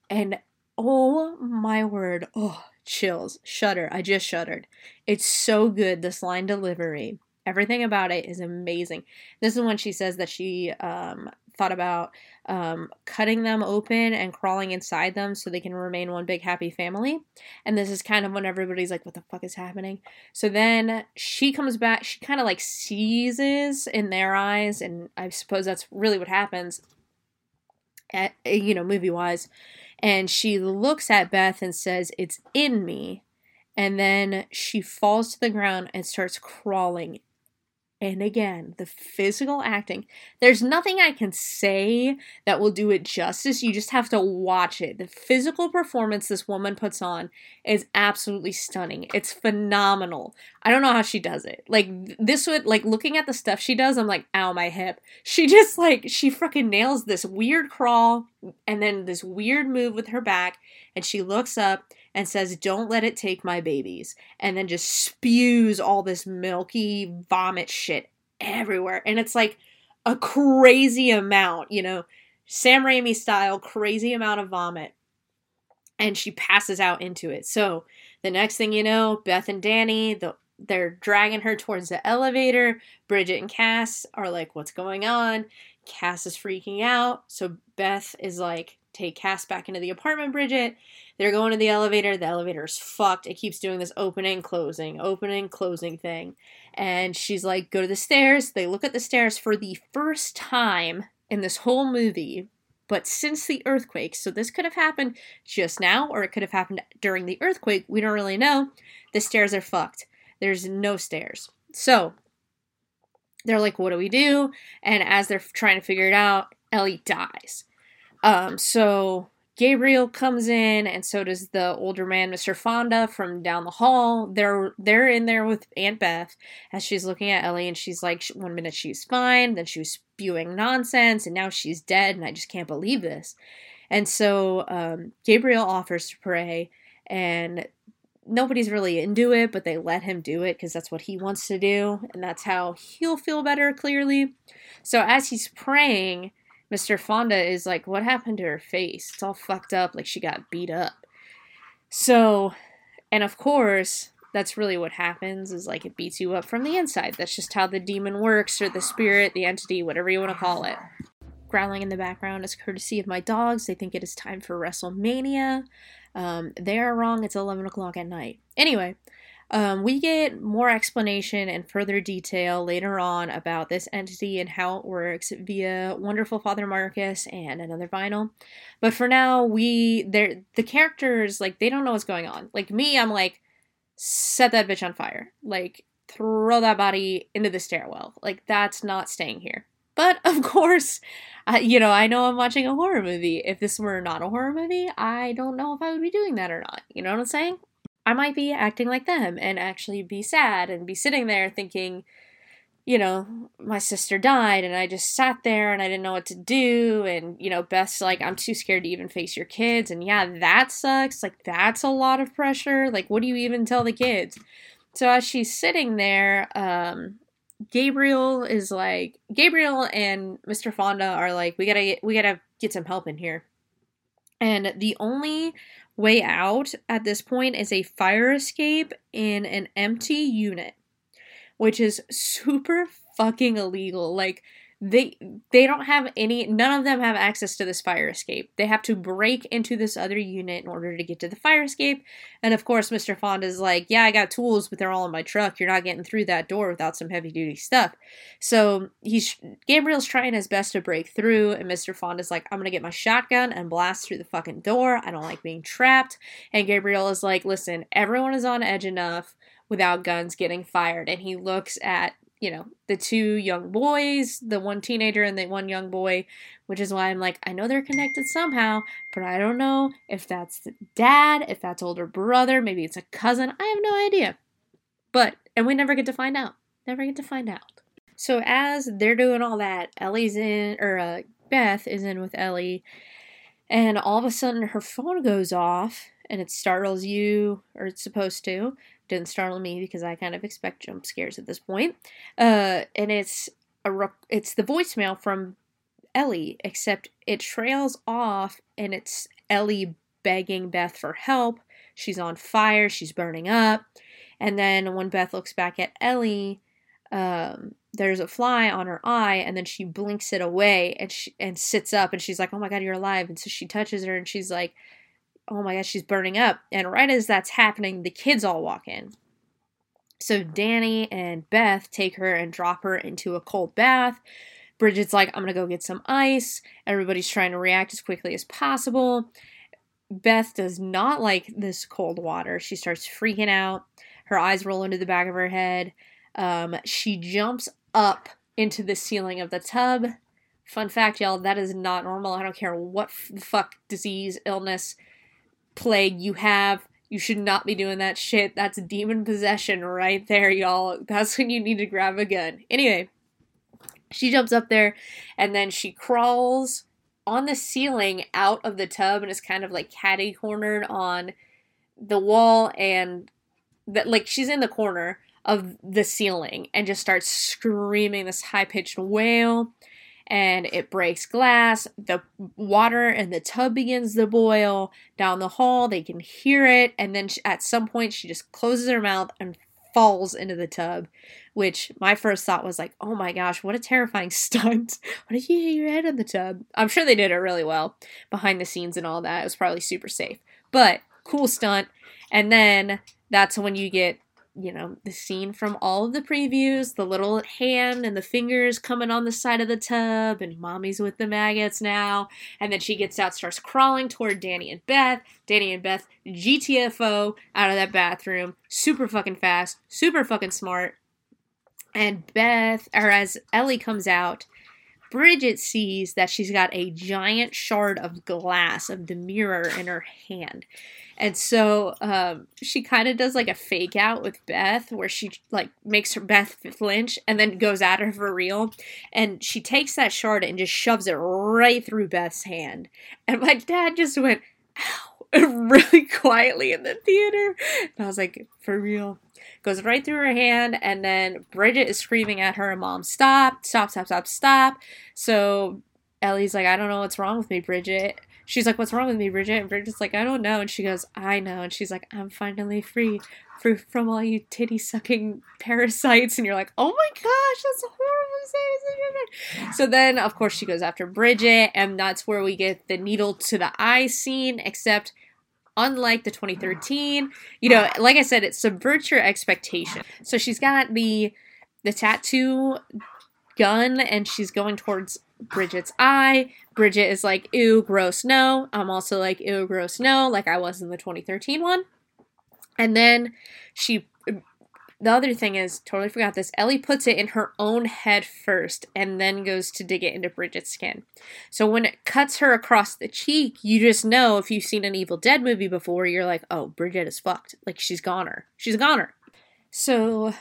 And oh my word, oh, chills, shudder. I just shuddered. It's so good, this line delivery. Everything about it is amazing. This is when she says that she um, thought about um, cutting them open and crawling inside them so they can remain one big happy family. And this is kind of when everybody's like, what the fuck is happening? So then she comes back, she kind of like seizes in their eyes, and I suppose that's really what happens, at, you know, movie wise. And she looks at Beth and says, It's in me. And then she falls to the ground and starts crawling and again, the physical acting. There's nothing I can say that will do it justice. You just have to watch it. The physical performance this woman puts on is absolutely stunning. It's phenomenal. I don't know how she does it. Like, this would, like, looking at the stuff she does, I'm like, ow, my hip. She just, like, she freaking nails this weird crawl and then this weird move with her back. And she looks up and says, Don't let it take my babies. And then just spews all this milky vomit shit everywhere. And it's like a crazy amount, you know, Sam Raimi style, crazy amount of vomit. And she passes out into it. So the next thing you know, Beth and Danny, the they're dragging her towards the elevator. Bridget and Cass are like, What's going on? Cass is freaking out. So Beth is like, take Cass back into the apartment, Bridget. They're going to the elevator. The elevator's fucked. It keeps doing this opening, closing, opening, closing thing. And she's like, go to the stairs. They look at the stairs for the first time in this whole movie. But since the earthquake, so this could have happened just now or it could have happened during the earthquake, we don't really know. The stairs are fucked. There's no stairs. So they're like, what do we do? And as they're trying to figure it out, Ellie dies. Um, so Gabriel comes in, and so does the older man, Mr. Fonda, from down the hall. They're they're in there with Aunt Beth as she's looking at Ellie, and she's like, one minute she's fine, then she was spewing nonsense, and now she's dead, and I just can't believe this. And so um, Gabriel offers to pray, and nobody's really into it, but they let him do it because that's what he wants to do, and that's how he'll feel better. Clearly, so as he's praying Mr. Fonda is like, What happened to her face? It's all fucked up, like she got beat up. So, and of course, that's really what happens is like it beats you up from the inside. That's just how the demon works, or the spirit, the entity, whatever you want to call it. Growling in the background is courtesy of my dogs. They think it is time for WrestleMania. Um, they are wrong. It's 11 o'clock at night. Anyway, um, we get more explanation and further detail later on about this entity and how it works via Wonderful Father Marcus and another vinyl. But for now, we they the characters like they don't know what's going on. Like me, I'm like, set that bitch on fire. Like throw that body into the stairwell. Like that's not staying here. But of course, uh, you know, I know I'm watching a horror movie. If this were not a horror movie, I don't know if I would be doing that or not. You know what I'm saying? I might be acting like them and actually be sad and be sitting there thinking, you know, my sister died and I just sat there and I didn't know what to do. And, you know, Beth's like, I'm too scared to even face your kids. And yeah, that sucks. Like, that's a lot of pressure. Like, what do you even tell the kids? So as she's sitting there, um, Gabriel is like, Gabriel and Mr. Fonda are like, we gotta, we gotta get some help in here. And the only way out at this point is a fire escape in an empty unit, which is super fucking illegal. Like, they they don't have any none of them have access to this fire escape. They have to break into this other unit in order to get to the fire escape. And of course mr fonda's like yeah i got tools but they're all in my truck. You're not getting through that door without some heavy duty stuff. So he's gabriel's trying his best to break through and mr fonda's like i'm gonna get my shotgun and blast through the fucking door. I don't like being trapped. And gabriel is like listen everyone is on edge enough without guns getting fired. And he looks at you know, the two young boys, the one teenager and the one young boy, which is why I'm like, I know they're connected somehow, but I don't know if that's dad, if that's older brother, maybe it's a cousin. I have no idea. But, and we never get to find out. Never get to find out. So as they're doing all that, Ellie's in, or uh, Beth is in with Ellie, and all of a sudden her phone goes off and it startles you, or it's supposed to. Didn't startle me because I kind of expect jump scares at this point. Uh, and it's a it's the voicemail from Ellie, except it trails off and it's Ellie begging Beth for help. She's on fire, she's burning up. And then when Beth looks back at Ellie, um, there's a fly on her eye, and then she blinks it away and she and sits up, and she's like, "Oh my god, you're alive!" And so she touches her, and she's like, oh my gosh, she's burning up. And right as that's happening, the kids all walk in. So Danny and Beth take her and drop her into a cold bath. Bridget's like, I'm gonna go get some ice. Everybody's trying to react as quickly as possible. Beth does not like this cold water. She starts freaking out. Her eyes roll into the back of her head. Um, she jumps up into the ceiling of the tub. Fun fact, y'all, that is not normal. I don't care what f- fuck disease, illness, plague you have. You should not be doing that shit. That's demon possession right there, y'all. That's when you need to grab a gun. Anyway, she jumps up there and then she crawls on the ceiling out of the tub and is kind of like catty cornered on the wall and that like she's in the corner of the ceiling and just starts screaming this high pitched wail and it breaks glass. The water in the tub begins to boil down the hall. They can hear it. And then she, at some point, she just closes her mouth and falls into the tub, which my first thought was like, oh my gosh, what a terrifying stunt. what if you hit your head in the tub? I'm sure they did it really well behind the scenes and all that. It was probably super safe. But cool stunt. And then that's when you get you know, the scene from all of the previews, the little hand and the fingers coming on the side of the tub, and mommy's with the maggots now. And then she gets out, starts crawling toward Danny and Beth. Danny and Beth GTFO out of that bathroom, super fucking fast, super fucking smart. And Beth, or as Ellie comes out, Bridget sees that she's got a giant shard of glass of the mirror in her hand. And so um, she kind of does like a fake out with Beth where she like makes her Beth flinch and then goes at her for real. And she takes that shard and just shoves it right through Beth's hand. And my dad just went, ow, really quietly in the theater. And I was like, for real. Goes right through her hand, and then Bridget is screaming at her, Mom, stop, stop, stop, stop, stop. So Ellie's like, I don't know what's wrong with me, Bridget she's like, What's wrong with me, Bridget? And Bridget's like, I don't know. And she goes, I know. And she's like, I'm finally free from all you titty sucking parasites. And you're like, Oh my gosh, that's horrible. So then, of course, she goes after Bridget, and that's where we get the needle to the eye scene, except unlike the 2013 you know like i said it subverts your expectation so she's got the the tattoo gun and she's going towards Bridget's eye. Bridget is like, ew, gross, no. I'm also like, ew, gross, no, like I was in the 2013 one. And then she, the other thing is, totally forgot this, Ellie puts it in her own head first and then goes to dig it into Bridget's skin. So when it cuts her across the cheek, you just know if you've seen an Evil Dead movie before, you're like, oh, Bridget is fucked. Like she's goner. She's a goner. So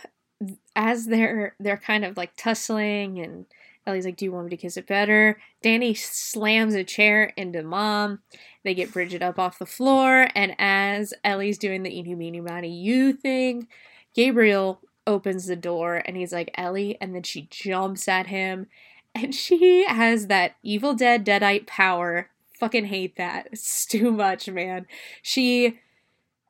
as they're they're kind of like tussling and Ellie's like, Do you want me to kiss it better? Danny slams a chair into mom. They get Bridget up off the floor, and as Ellie's doing the eeny meeny miny you thing, Gabriel opens the door and he's like, Ellie, and then she jumps at him. And she has that Evil Dead Deadite power. Fucking hate that. It's too much, man. She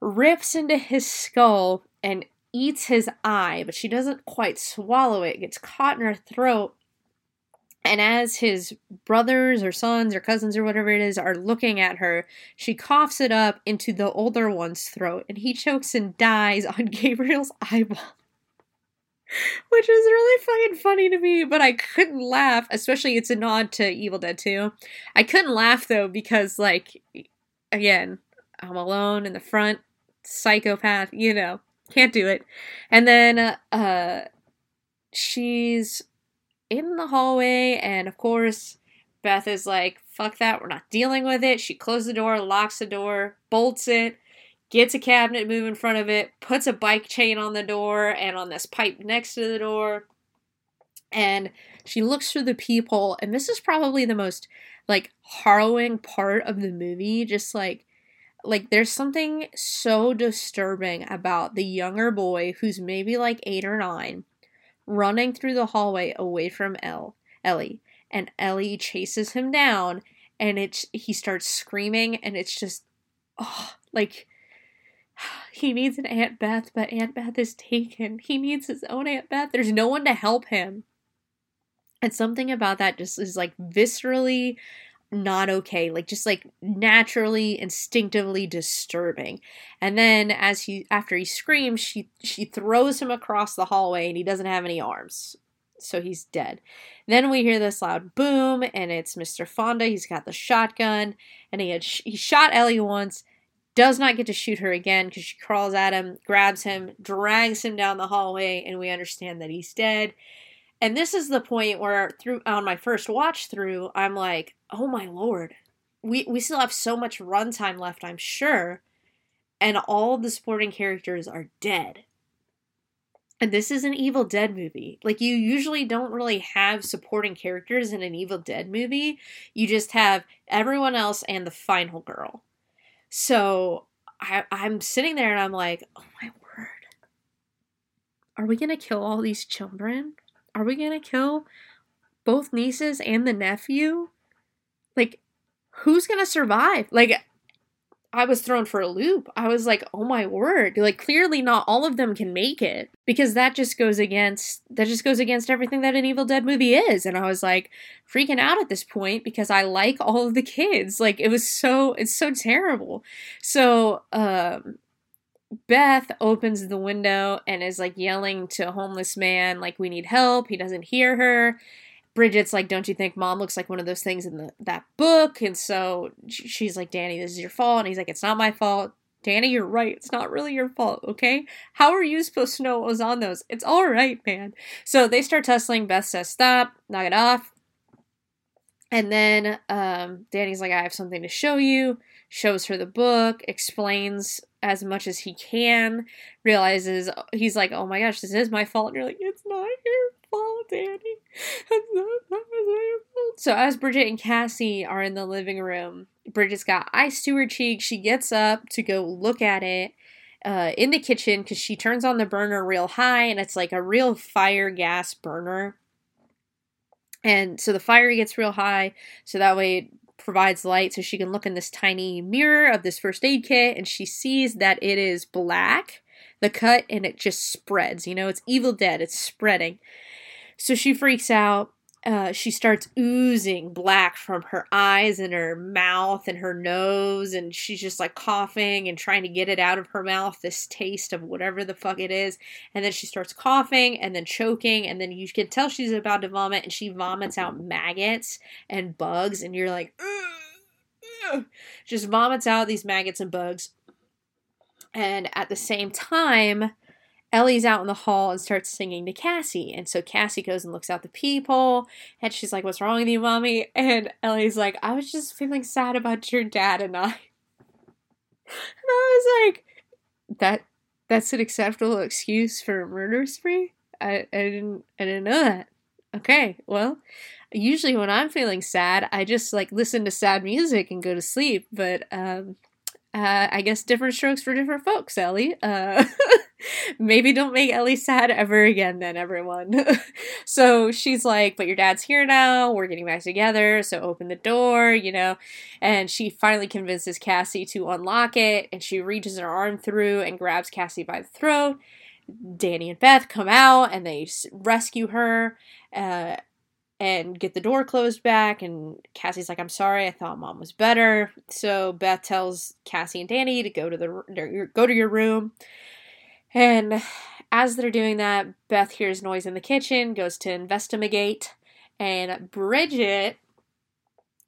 rips into his skull and eats his eye, but she doesn't quite swallow it. it gets caught in her throat and as his brothers or sons or cousins or whatever it is are looking at her, she coughs it up into the older one's throat and he chokes and dies on Gabriel's eyeball. Which is really fucking funny to me, but I couldn't laugh, especially it's a nod to Evil Dead 2. I couldn't laugh though because, like, again, I'm alone in the front, psychopath, you know, can't do it. And then, uh, she's in the hallway, and of course, Beth is like, fuck that, we're not dealing with it. She closes the door, locks the door, bolts it, gets a cabinet move in front of it, puts a bike chain on the door and on this pipe next to the door. And she looks through the peephole, and this is probably the most like harrowing part of the movie. Just like like there's something so disturbing about the younger boy who's maybe like eight or nine running through the hallway away from El Ellie and Ellie chases him down and it's he starts screaming and it's just oh like he needs an Aunt Beth, but Aunt Beth is taken. He needs his own Aunt Beth. There's no one to help him. And something about that just is like viscerally not okay like just like naturally instinctively disturbing. And then as he after he screams she she throws him across the hallway and he doesn't have any arms. So he's dead. Then we hear this loud boom and it's mr fonda. He's got the shotgun and he had sh- he shot ellie once does not get to shoot her again because she crawls at him grabs him drags him down the hallway and we understand that he's dead and this is the point where through on my first watch through, I'm like, oh my lord. We we still have so much runtime left, I'm sure. And all the supporting characters are dead. And this is an Evil Dead movie. Like you usually don't really have supporting characters in an Evil Dead movie. You just have everyone else and the final girl. So I, I'm sitting there and I'm like, oh my word. Are we gonna kill all these children? Are we gonna kill both nieces and the nephew? Like, who's gonna survive? Like, I was thrown for a loop. I was like, oh my word. Like, clearly not all of them can make it because that just goes against, that just goes against everything that an Evil Dead movie is. And I was like freaking out at this point because I like all of the kids. Like, it was so, it's so terrible. So, um, Beth opens the window and is like yelling to a homeless man, like, we need help. He doesn't hear her. Bridget's like, don't you think mom looks like one of those things in the, that book? And so she's like, Danny, this is your fault. And he's like, it's not my fault. Danny, you're right. It's not really your fault, okay? How are you supposed to know what was on those? It's all right, man. So they start tussling. Beth says, stop, knock it off. And then um, Danny's like, I have something to show you. Shows her the book, explains as much as he can, realizes he's like, oh my gosh, this is my fault. And you're like, it's not your fault, Danny. It's not, not your fault. So as Bridget and Cassie are in the living room, Bridget's got ice to her cheek. She gets up to go look at it. Uh, in the kitchen because she turns on the burner real high and it's like a real fire gas burner and so the fire gets real high so that way provides light so she can look in this tiny mirror of this first aid kit and she sees that it is black, the cut, and it just spreads. You know, it's Evil Dead, it's spreading. So she freaks out uh, she starts oozing black from her eyes and her mouth and her nose, and she's just like coughing and trying to get it out of her mouth, this taste of whatever the fuck it is. And then she starts coughing and then choking, and then you can tell she's about to vomit, and she vomits out maggots and bugs, and you're like, just vomits out these maggots and bugs. And at the same time, Ellie's out in the hall and starts singing to Cassie. And so Cassie goes and looks out the peephole and she's like, What's wrong with you, mommy? And Ellie's like, I was just feeling sad about your dad and I. And I was like, That that's an acceptable excuse for a murder spree? I, I didn't I didn't know that. Okay, well, usually when I'm feeling sad, I just like listen to sad music and go to sleep, but um uh, I guess different strokes for different folks, Ellie. Uh, maybe don't make Ellie sad ever again, then, everyone. so she's like, But your dad's here now. We're getting back together. So open the door, you know. And she finally convinces Cassie to unlock it. And she reaches her arm through and grabs Cassie by the throat. Danny and Beth come out and they rescue her. Uh, and get the door closed back. And Cassie's like, I'm sorry, I thought mom was better. So Beth tells Cassie and Danny to go to the go to your room. And as they're doing that, Beth hears noise in the kitchen, goes to investigate, and Bridget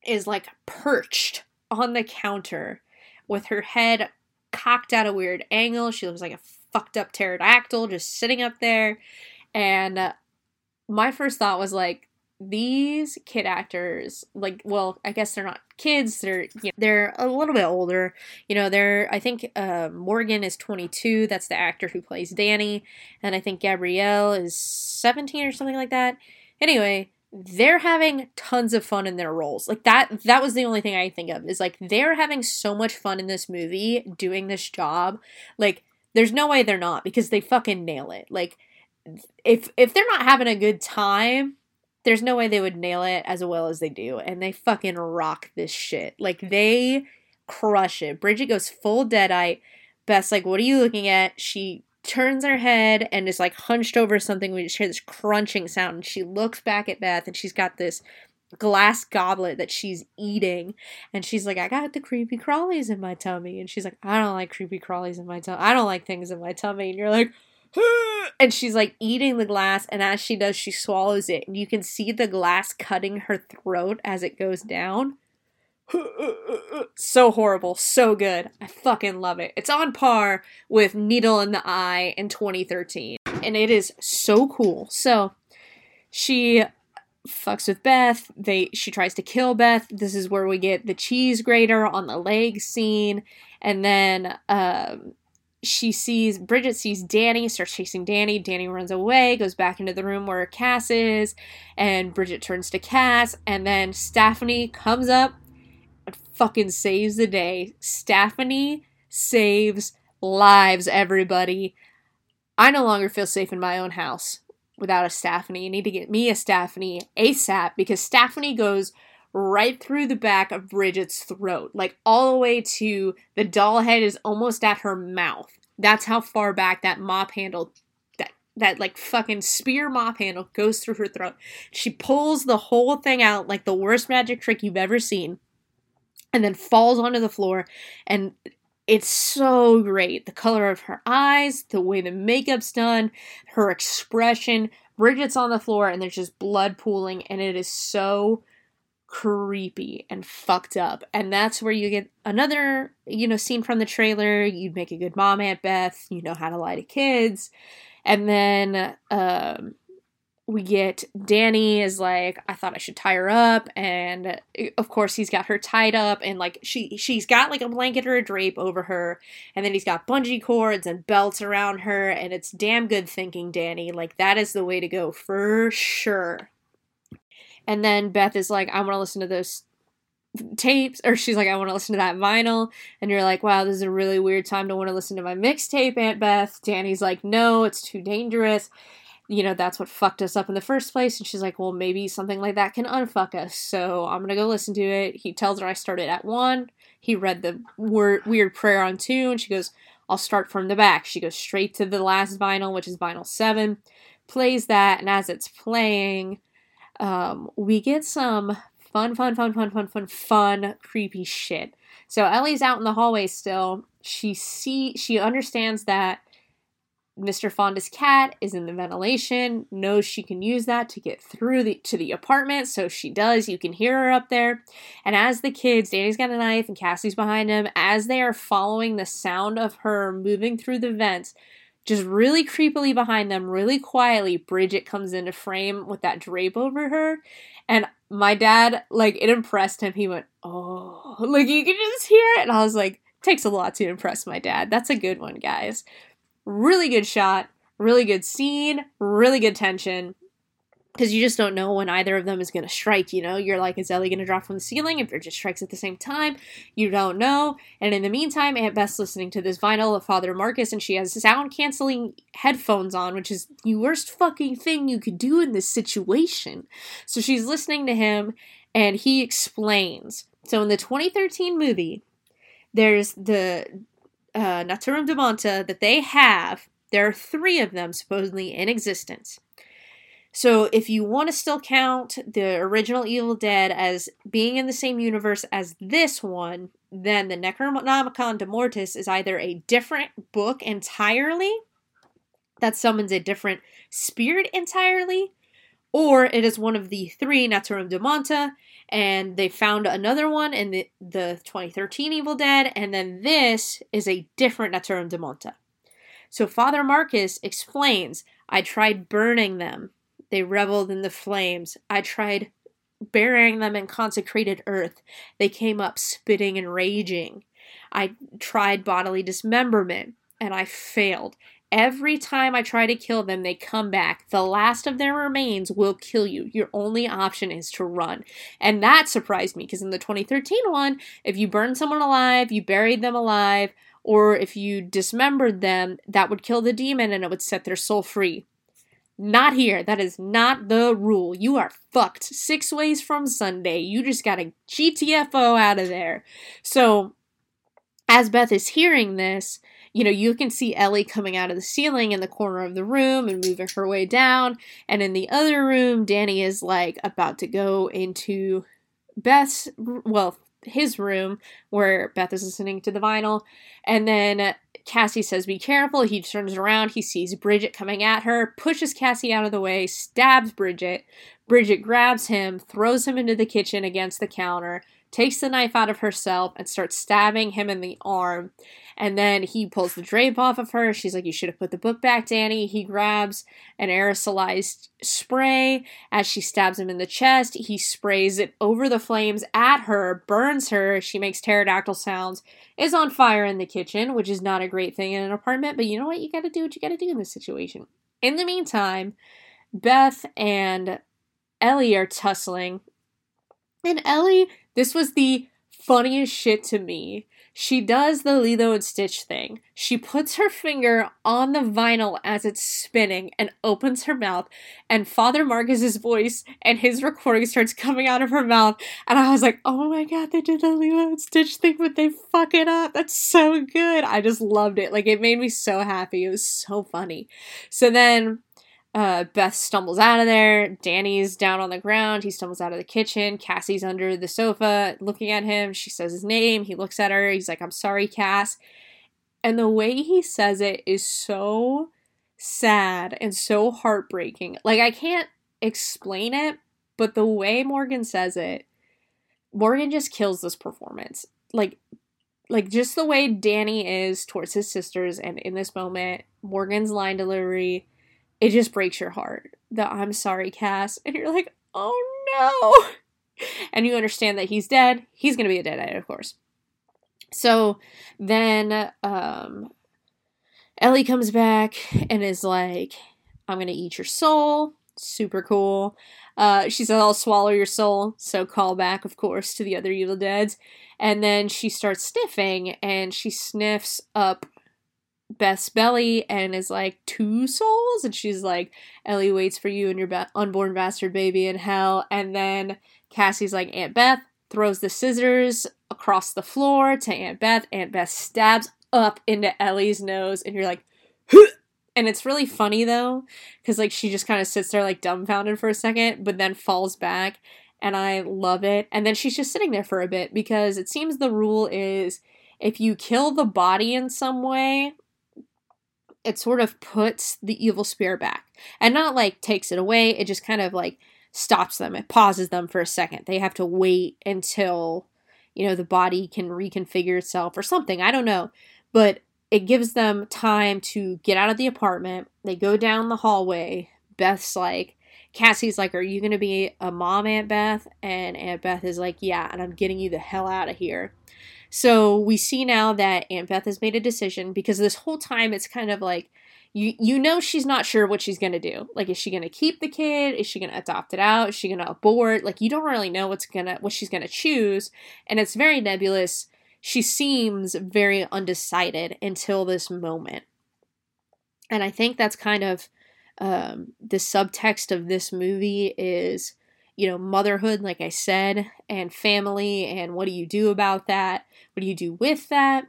is like perched on the counter with her head cocked at a weird angle. She looks like a fucked up pterodactyl just sitting up there. And my first thought was like, these kid actors, like, well, I guess they're not kids. They're you know, they're a little bit older. You know, they're I think uh, Morgan is 22. That's the actor who plays Danny, and I think Gabrielle is 17 or something like that. Anyway, they're having tons of fun in their roles. Like that that was the only thing I think of is like they're having so much fun in this movie doing this job. Like there's no way they're not because they fucking nail it. Like if if they're not having a good time, there's no way they would nail it as well as they do. And they fucking rock this shit. Like they crush it. Bridget goes full deadite. Beth's like, what are you looking at? She turns her head and is like hunched over something. We just hear this crunching sound. And she looks back at Beth and she's got this glass goblet that she's eating. And she's like, I got the creepy crawlies in my tummy. And she's like, I don't like creepy crawlies in my tummy. I don't like things in my tummy. And you're like, and she's like eating the glass and as she does she swallows it and you can see the glass cutting her throat as it goes down. So horrible. So good. I fucking love it. It's on par with needle in the eye in 2013 and it is so cool. So she fucks with beth. They she tries to kill beth. This is where we get the cheese grater on the leg scene. And then um she sees Bridget sees Danny, starts chasing Danny. Danny runs away, goes back into the room where Cass is, and Bridget turns to Cass, and then Stephanie comes up and fucking saves the day. Stephanie saves lives, everybody. I no longer feel safe in my own house without a Stephanie. You need to get me a Stephanie ASAP because Stephanie goes right through the back of Bridget's throat, like all the way to the doll head is almost at her mouth. That's how far back that mop handle that that like fucking spear mop handle goes through her throat. She pulls the whole thing out like the worst magic trick you've ever seen and then falls onto the floor and it's so great. The color of her eyes, the way the makeup's done, her expression. Bridget's on the floor and there's just blood pooling, and it is so creepy and fucked up. And that's where you get another, you know, scene from the trailer. You'd make a good mom, Aunt Beth. You know how to lie to kids. And then um, we get Danny is like, I thought I should tie her up, and of course he's got her tied up, and like she she's got like a blanket or a drape over her, and then he's got bungee cords and belts around her, and it's damn good thinking, Danny. Like that is the way to go for sure. And then Beth is like, I want to listen to those tapes, or she's like, I want to listen to that vinyl. And you're like, wow, this is a really weird time to want to listen to my mixtape, Aunt Beth. Danny's like, no, it's too dangerous. You know, that's what fucked us up in the first place. And she's like, well, maybe something like that can unfuck us. So I'm to go listen to it. He tells her I started at one. He read the weird prayer on two. And she goes, I'll start from the back. She goes straight to the last vinyl, which is vinyl seven, plays that. And as it's playing, um, we get some fun, fun, fun, fun, fun, fun, fun, creepy shit. So Ellie's out in the hallway still. She see she understands that Mr. Fonda's cat is in the ventilation, knows she can use that to get through the, to the apartment, so she does. You can hear her up there. And as the kids, Danny's got a knife and Cassie's behind him, as they are following the sound of her moving through the vents, just really creepily behind them, really quietly, Bridget comes into frame with that drape over her. And my dad, like, it impressed him. He went, Oh, like, you can just hear it. And I was like, Takes a lot to impress my dad. That's a good one, guys. Really good shot, really good scene, really good tension because you just don't know when either of them is going to strike. You know, you're like, is Ellie going to drop from the ceiling? If it just strikes at the same time, you don't know. And in the meantime, Aunt Beth's listening to this vinyl of Father Marcus, and she has sound canceling headphones on, which is the worst fucking thing you could do in this situation. So she's listening to him, and he explains. So in the 2013 movie, there's the uh, Naturom Demonto that they have. There are three of them supposedly in existence. So if you want to still count the original Evil Dead as being in the same universe as this one, then the Necronomicon de Mortis is either a different book entirely that summons a different spirit entirely, or it is one of the three Naturom Demonto, and they found another one in the, the 2013 Evil Dead, and then this is a different Naturom Demonto. So Father Marcus explains, I tried burning them They reveled in the flames. I tried burying them in consecrated earth. They came up spitting and raging. I tried bodily dismemberment and I failed. Every time I try to kill them, they come back. The last of their remains will kill you. Your only option is to run. And that surprised me because in the 2013 one, if you burned someone alive, you buried them alive, or if you dismembered them, that would kill the demon and it would set their soul free. Not here. That is not the rule. You are fucked six ways from Sunday. You just got a GTFO out of there. So, as Beth is hearing this, you know, you can see Ellie coming out of the ceiling in the corner of the room and moving her way down. And in the other room, Danny is like about to go into Beth's, well, his room where Beth is listening to the vinyl. And then Cassie says, Be careful. He turns around. He sees Bridget coming at her, pushes Cassie out of the way, stabs Bridget. Bridget grabs him, throws him into the kitchen against the counter takes the knife out of herself and starts stabbing him in the arm. And then he pulls the drape off of her. She's like, You should have put the book back, Danny. He grabs an aerosolized spray. As she stabs him in the chest, he sprays it over the flames at her, burns her. She makes pterodactyl sounds, is on fire in the kitchen, which is not a great thing in an apartment. But you know what? You gotta do what you gotta do in this situation. In the meantime, Beth and Ellie are tussling. And Ellie this was the funniest shit to me. She does the Lilo and Stitch thing. She puts her finger on the vinyl as it's spinning and opens her mouth, and Father Marcus's voice and his recording starts coming out of her mouth. And I was like, oh my god, they did the Lilo and Stitch thing, but they fuck it up. That's so good. I just loved it. Like, it made me so happy. It was so funny. So then uh, Beth stumbles out of there. Danny's down on the ground. He stumbles out of the kitchen. Cassie's under the sofa looking at him. She says his name. He looks at her. He's like, I'm sorry, Cass. And the way he says it is so sad and so heartbreaking. Like, I can't explain it, but the way Morgan says it, Morgan just kills this performance. Like, like just the way Danny is towards his sisters and in this moment, Morgan's line delivery it just breaks your heart that I'm sorry, Cass. And you're like, oh no. And you understand that he's dead. He's going to be a deadite, of course. So then um, Ellie comes back and is like, I'm going to eat your soul. Super cool. Uh, she says, I'll swallow your soul. So call back, of course, to the other Evil Deads. And then she starts sniffing and she sniffs up Beth's belly and is like two souls, and she's like, Ellie waits for you and your unborn bastard baby in hell. And then Cassie's like, Aunt Beth throws the scissors across the floor to Aunt Beth. Aunt Beth stabs up into Ellie's nose, and you're like, and it's really funny though, because like she just kind of sits there like dumbfounded for a second, but then falls back, and I love it. And then she's just sitting there for a bit because it seems the rule is if you kill the body in some way, it sort of puts the evil spirit back. And not like takes it away it just kind of like stops them it pauses them for a second. They have to wait until you know the body can reconfigure itself or something i don't know. But it gives them time to get out of the apartment they go down the hallway beth's like cassie's like are you going to be a mom aunt beth? And aunt beth is like yeah and i'm getting you the hell out of here so we see now that Aunt Beth has made a decision because this whole time it's kind of like you you know she's not sure what she's gonna do. Like, is she gonna keep the kid? Is she gonna adopt it out? Is she gonna abort? Like, you don't really know what's gonna what she's gonna choose, and it's very nebulous. She seems very undecided until this moment, and I think that's kind of um, the subtext of this movie is you know, motherhood, like I said, and family, and what do you do about that? What do you do with that?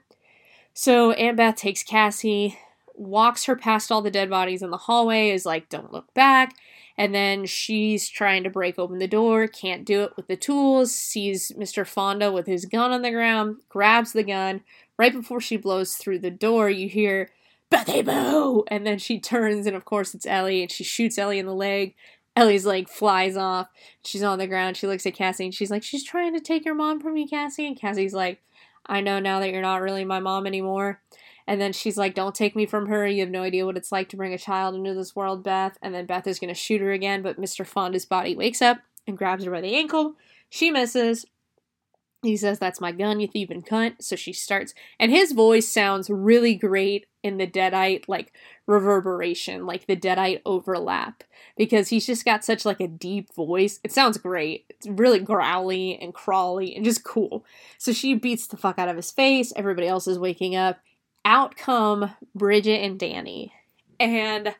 So Aunt Beth takes Cassie, walks her past all the dead bodies in the hallway, is like, don't look back. And then she's trying to break open the door, can't do it with the tools, sees Mr. Fonda with his gun on the ground, grabs the gun. Right before she blows through the door, you hear, Bethy Boo! And then she turns, and of course it's Ellie, and she shoots Ellie in the leg. Ellie's like flies off. She's on the ground. She looks at Cassie and she's like, She's trying to take your mom from you, Cassie. And Cassie's like, I know now that you're not really my mom anymore. And then she's like, Don't take me from her. You have no idea what it's like to bring a child into this world, Beth. And then Beth is going to shoot her again, but Mr. Fonda's body wakes up and grabs her by the ankle. She misses. He says, That's my gun, you thieving cunt. So she starts, and his voice sounds really great in the Deadite, like reverberation, like the Deadite overlap, because he's just got such like a deep voice. It sounds great. It's really growly and crawly and just cool. So she beats the fuck out of his face. Everybody else is waking up. Out come Bridget and Danny. And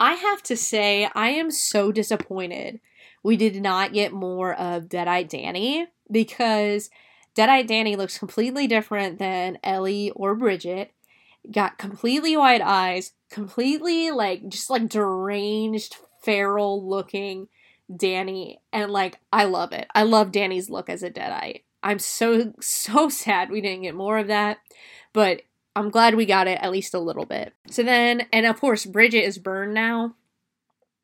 I have to say, I am so disappointed we did not get more of Deadite Danny because Deadite Danny looks completely different than Ellie or Bridget. Got completely wide eyes, completely like just like deranged, feral looking Danny. And like, I love it. I love Danny's look as a Deadite. I'm so, so sad we didn't get more of that. But I'm glad we got it at least a little bit. So then, and of course, Bridget is burned now,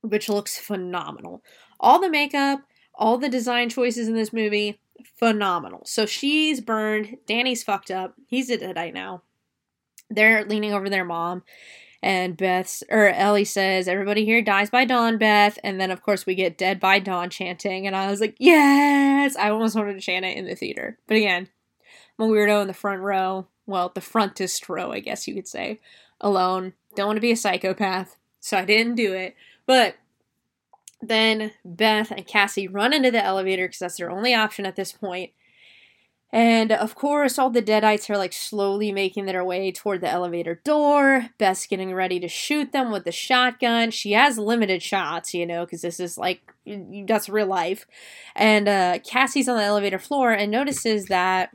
which looks phenomenal. All the makeup, all the design choices in this movie, phenomenal. So she's burned. Danny's fucked up. He's a deadite now. They're leaning over their mom. And Beth or Ellie says, Everybody here dies by dawn, Beth. And then, of course, we get dead by dawn chanting. And I was like, Yes! I almost wanted to chant it in the theater. But again, I'm a weirdo in the front row. Well, the frontest row, I guess you could say. Alone. Don't want to be a psychopath. So I didn't do it. But then Beth and Cassie run into the elevator because that's their only option at this point. And of course, all the Deadites are like slowly making their way toward the elevator door. Beth's getting ready to shoot them with the shotgun. She has limited shots, you know, because this is like, that's real life. And uh, Cassie's on the elevator floor and notices that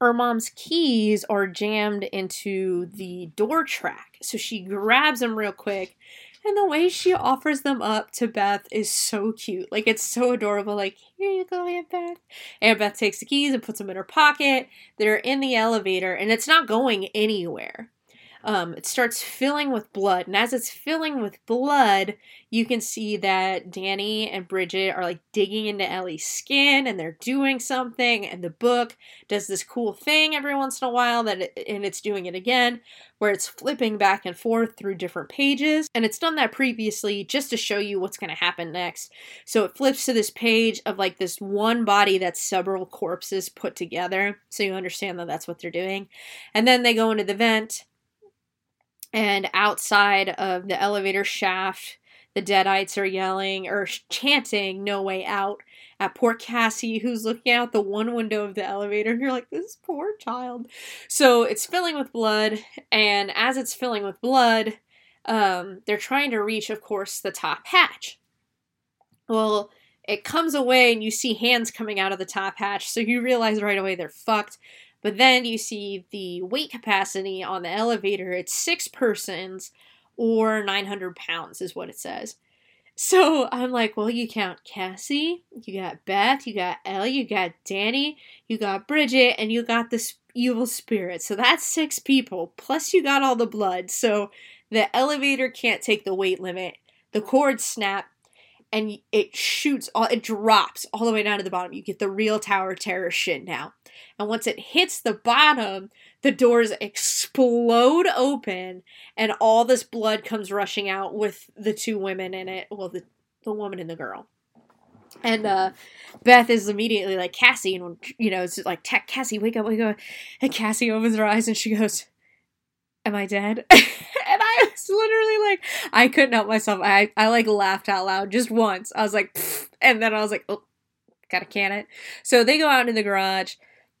her mom's keys are jammed into the door track. So she grabs them real quick and the way she offers them up to Beth is so cute. Like, it's so adorable. Like, here you go, Aunt Beth. Aunt Beth takes the keys and puts them in her pocket. They're in the elevator, and it's not going anywhere um, it starts filling with blood. And as it's filling with blood, you can see that Danny and Bridget are like digging into Ellie's skin and they're doing something. And the book does this cool thing every once in a while that it, and it's doing it again where it's flipping back and forth through different pages. And it's done that previously just to show you what's going to happen next. So it flips to this page of like this one body that's several corpses put together. So you understand that that's what they're doing. And then they go into the vent and outside of the elevator shaft, the Deadites are yelling or chanting "No way out" at poor Cassie, who's looking out the one window of the elevator, and you're like, "This poor child." So it's filling with blood, and as it's filling with blood, um, they're trying to reach, of course, the top hatch. Well, it comes away, and you see hands coming out of the top hatch, so you realize right away they're fucked. But then you see the weight capacity on the elevator, it's six persons or 900 pounds, is what it says. So I'm like, well, you count Cassie, you got Beth, you got Ellie, you got Danny, you got Bridget, and you got this evil spirit. So that's six people. Plus, you got all the blood. So the elevator can't take the weight limit. The cords snap, and it shoots all it drops all the way down to the bottom. You get the real Tower Terror shit now. And once it hits the bottom, the doors explode open and all this blood comes rushing out with the two women in it. Well, the the woman and the girl. And uh, Beth is immediately like Cassie, and you know, it's like Cassie, wake up, wake up. And Cassie opens her eyes and she goes, "Am I dead?" and I was literally like, I couldn't help myself. I, I like laughed out loud just once. I was like, Pfft. and then I was like, oh, gotta can it. So they go out in the garage.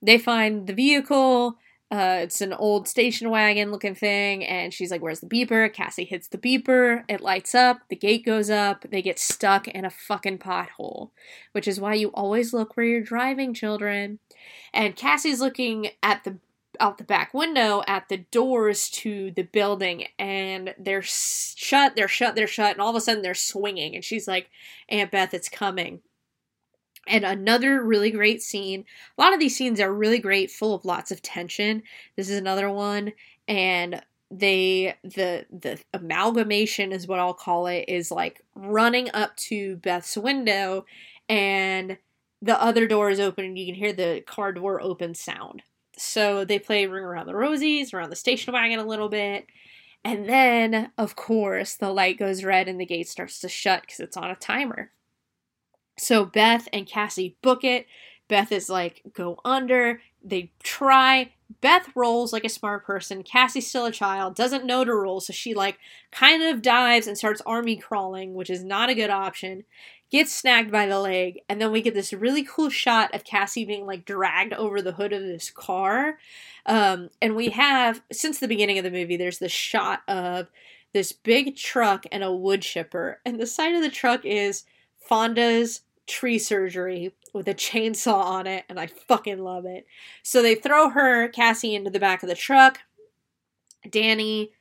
They find the vehicle. Uh, it's an old station wagon looking thing, and she's like, Where's the beeper? Cassie hits the beeper, it lights up, the gate goes up, they get stuck in a fucking pothole, which is why you always look where you're driving, children. And Cassie's looking at the out the back window at the doors to the building and they're shut, they're shut, they're shut, and all of a sudden they're swinging. And she's like, Aunt Beth, it's coming. And another really great scene. A lot of these scenes are really great, full of lots of tension. This is another one. And they the the amalgamation is what I'll call it is like running up to Beth's window and the other door is open and you can hear the car door open sound so they play Ring Around the Rosies, around the station wagon a little bit. And then, of course, the light goes red and the gate starts to shut because it's on a timer. So Beth and Cassie book it. Beth is like, go under. They try. Beth rolls like a smart person. Cassie's still a child, doesn't know to roll, so she like kind of dives and starts army crawling, which is not a good option. Gets snagged by the leg, and then we get this really cool shot of Cassie being like dragged over the hood of this car. Um, and we have, since the beginning of the movie, there's this shot of this big truck and a wood chipper, and the side of the truck is Fonda's tree surgery with a chainsaw on it, and I fucking love it. So they throw her, Cassie, into the back of the truck. Danny,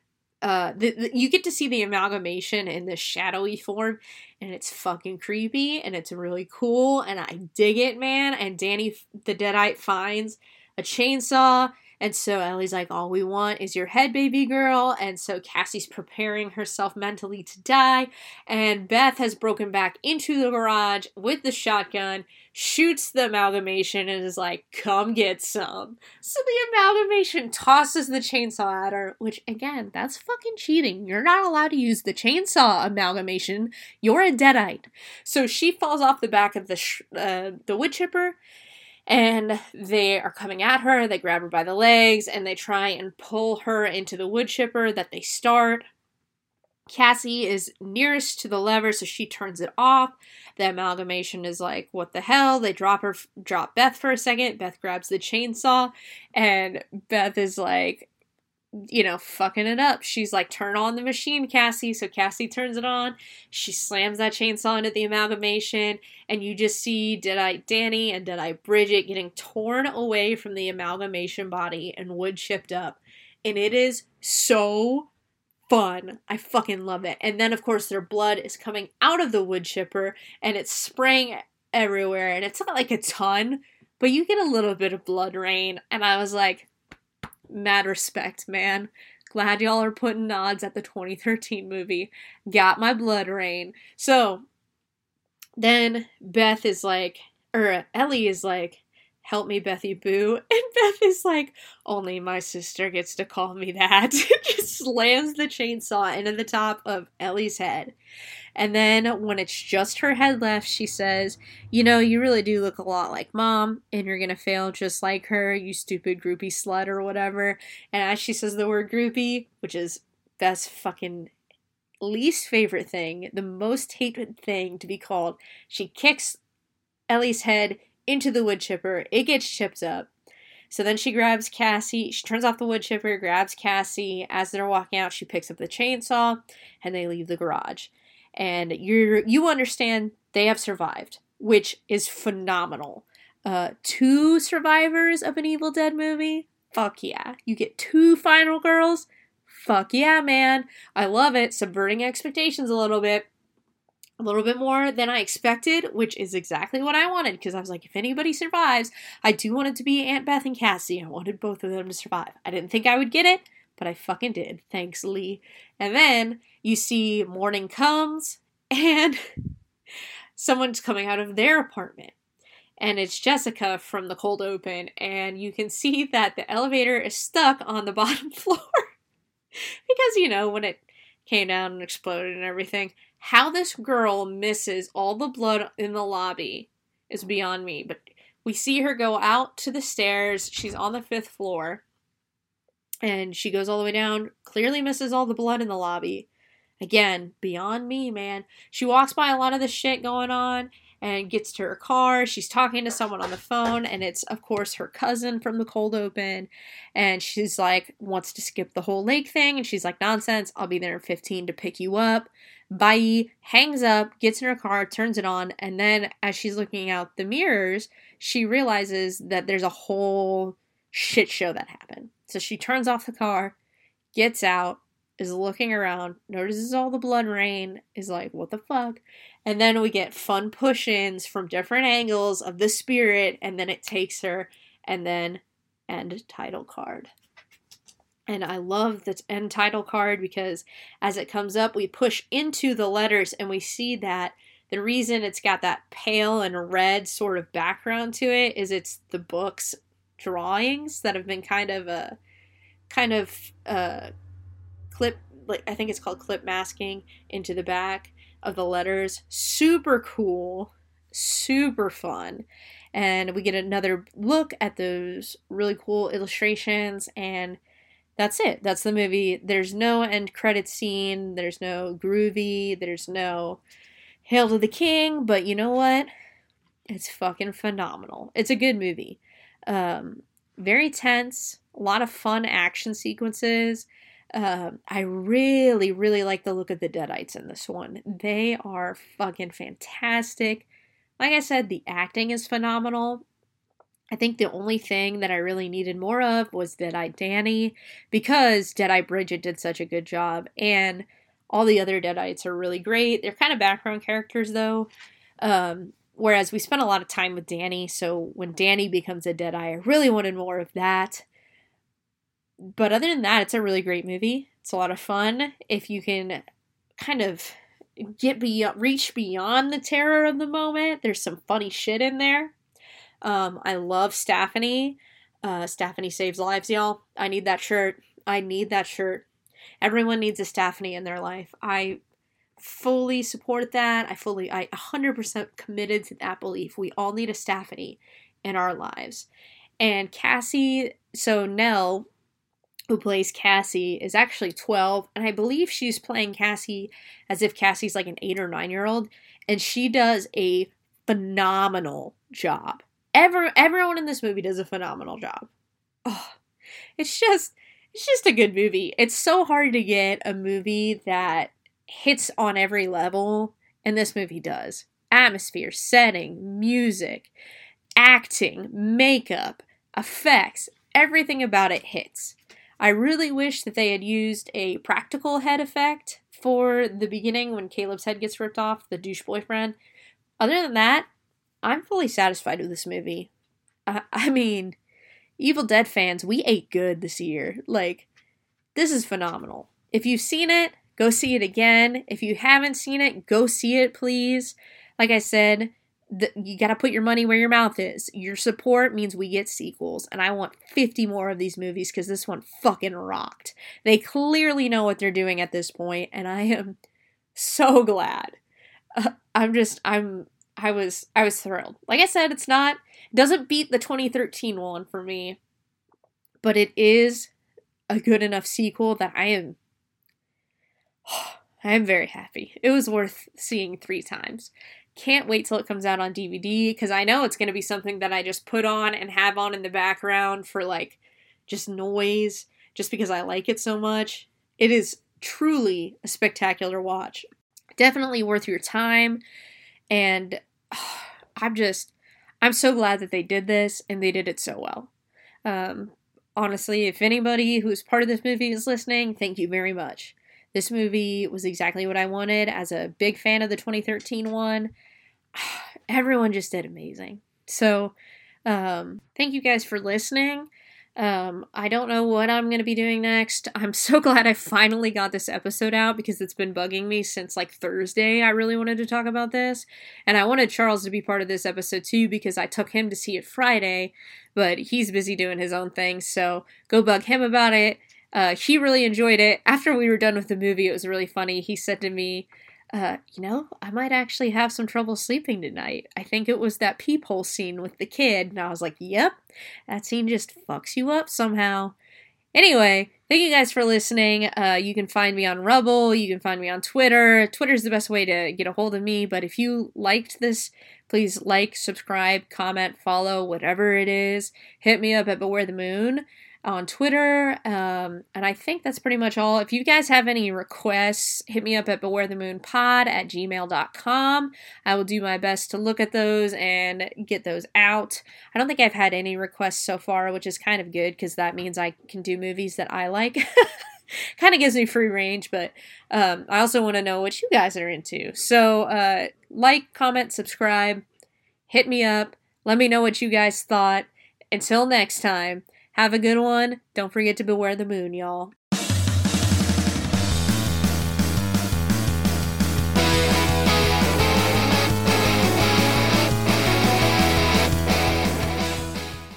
uh, the, the, you get to see the amalgamation in this shadowy form, and it's fucking creepy, and it's really cool, and I dig it, man. And Danny, the Deadite, finds a chainsaw and so Ellie's like, All we want is your head, baby girl. And so Cassie's preparing herself mentally to die. And Beth has broken back into the garage with the shotgun, shoots the amalgamation, and is like, Come get some. So the amalgamation tosses the chainsaw at her, which, again, that's fucking cheating. You're not allowed to use the chainsaw amalgamation. You're a deadite. So she falls off the back of the, sh- uh, the wood chipper and they are coming at her. They grab her by the legs and they try and pull her into the wood chipper that they start. Cassie is nearest to the lever, so she turns it off. The amalgamation is like, "What the hell?" They drop her, drop Beth for a second. Beth grabs the chainsaw, and Beth is like, you know, fucking it up. She's like, turn on the machine, Cassie. So Cassie turns it on. She slams that chainsaw into the amalgamation, and you just see Deadite Danny and Deadite Bridget getting torn away from the amalgamation body and wood chipped up. And it is so fun. I fucking love it. And then, of course, their blood is coming out of the wood chipper and it's spraying everywhere. And it's not like a ton, but you get a little bit of blood rain. And I was like, mad respect, man. Glad y'all are putting nods at the 2013 movie. Got my blood rain. So then Beth is like, or Ellie is like, help me, Bethy Boo. And Beth is like, only my sister gets to call me that. Just slams the chainsaw into the top of Ellie's head. And then when it's just her head left, she says, You know, you really do look a lot like mom, and you're gonna fail just like her, you stupid groupie slut or whatever. And as she says the word groupie, which is Beth's fucking least favorite thing, the most hated thing to be called, she kicks Ellie's head into the wood chipper. It gets chipped up. So then she grabs Cassie. She turns off the wood chipper, grabs Cassie. As they're walking out, she picks up the chainsaw, and they leave the garage and you you understand they have survived, which is phenomenal. Uh, two survivors of an Evil Dead movie, fuck yeah! You get two final girls, fuck yeah, man! I love it. Subverting expectations a little bit, a little bit more than I expected, which is exactly what I wanted because I was like, if anybody survives, I do want it to be Aunt Beth and Cassie. I wanted both of them to survive. I didn't think I would get it, but I fucking did. Thanks, Lee. And then you see morning comes and someone's coming out of their apartment. And it's Jessica from the cold open, and you can see that the elevator is stuck on the bottom floor. because, you know, when it came down and exploded and everything, how this girl misses all the blood in the lobby is beyond me. But we see her go out to the stairs. She's on the fifth floor. And she goes all the way down, clearly misses all the blood in the lobby. Again, beyond me, man. She walks by a lot of the shit going on and gets to her car. She's talking to someone on the phone, and it's, of course, her cousin from the cold open. And she's like, wants to skip the whole lake thing. And she's like, nonsense. I'll be there in 15 to pick you up. Bye. Hangs up, gets in her car, turns it on. And then, as she's looking out the mirrors, she realizes that there's a whole shit show that happened. So she turns off the car, gets out, is looking around, notices all the blood rain, is like, what the fuck? And then we get fun push ins from different angles of the spirit, and then it takes her, and then end title card. And I love the end title card because as it comes up, we push into the letters and we see that the reason it's got that pale and red sort of background to it is it's the book's drawings that have been kind of a kind of uh clip like I think it's called clip masking into the back of the letters. Super cool, super fun. And we get another look at those really cool illustrations and that's it. That's the movie. There's no end credit scene, there's no groovy, there's no Hail to the King, but you know what? It's fucking phenomenal. It's a good movie. Um, very tense, a lot of fun action sequences. Um, I really, really like the look of the Deadites in this one. They are fucking fantastic. Like I said, the acting is phenomenal. I think the only thing that I really needed more of was Deadite Danny because Deadite Bridget did such a good job. And all the other Deadites are really great. They're kind of background characters though. Um, whereas we spent a lot of time with Danny, so when Danny becomes a Deadite, I really wanted more of that. But other than that, it's a really great movie. It's a lot of fun if you can kind of get beyond, reach beyond the terror of the moment. There's some funny shit in there. Um, I love Stephanie. Uh, Stephanie saves lives, y'all. I need that shirt. I need that shirt. Everyone needs a Stephanie in their life. I fully support that. I fully, I 100% committed to that belief. We all need a Stephanie in our lives. And Cassie, so Nell, who plays Cassie, is actually 12, and I believe she's playing Cassie as if Cassie's like an eight or nine year old, and she does a phenomenal job. Ever, everyone in this movie does a phenomenal job. Oh, it's just it's just a good movie. It's so hard to get a movie that hits on every level, and this movie does. Atmosphere, setting, music, acting, makeup, effects, everything about it hits. I really wish that they had used a practical head effect for the beginning when Caleb's head gets ripped off, the douche boyfriend. Other than that, I'm fully satisfied with this movie. Uh, I mean, Evil Dead fans, we ate good this year. Like, this is phenomenal. If you've seen it, go see it again. If you haven't seen it, go see it, please. Like I said, you got to put your money where your mouth is. Your support means we get sequels, and I want 50 more of these movies because this one fucking rocked. They clearly know what they're doing at this point, and I am so glad. Uh, I'm just, I'm, I was, I was thrilled. Like I said, it's not doesn't beat the 2013 one for me, but it is a good enough sequel that I am I am very happy. It was worth seeing 3 times. Can't wait till it comes out on DVD because I know it's going to be something that I just put on and have on in the background for like just noise just because I like it so much. It is truly a spectacular watch. Definitely worth your time and I'm just I'm so glad that they did this and they did it so well. Um, honestly, if anybody who's part of this movie is listening, thank you very much. This movie was exactly what I wanted as a big fan of the 2013 one. Everyone just did amazing. So, um, thank you guys for listening. Um, I don't know what I'm going to be doing next. I'm so glad I finally got this episode out because it's been bugging me since like Thursday. I really wanted to talk about this. And I wanted Charles to be part of this episode too because I took him to see it Friday, but he's busy doing his own thing. So go bug him about it. Uh, he really enjoyed it. After we were done with the movie, it was really funny. He said to me, uh, you know, I might actually have some trouble sleeping tonight. I think it was that peephole scene with the kid. And I was like, yep, that scene just fucks you up somehow. Anyway, thank you guys for listening. Uh, you can find me on Rumble. You can find me on Twitter. Twitter's the best way to get a hold of me. But if you liked this, please like, subscribe, comment, follow, whatever it is. Hit me up at Beware the Moon on Twitter. Um, and I think that's pretty much all. If you guys have any requests, hit me up at bewarethemoonpod at gmail.com. I will do my best to look at those and get those out. I don't think I've had any requests so far, which is kind of good because that means I can do movies that I like. kind of gives me free range, but um, I also want to know what you guys are into. So, uh, like, comment, subscribe, hit me up, let me know what you guys thought. Until next time, have a good one. Don't forget to beware the moon, y'all.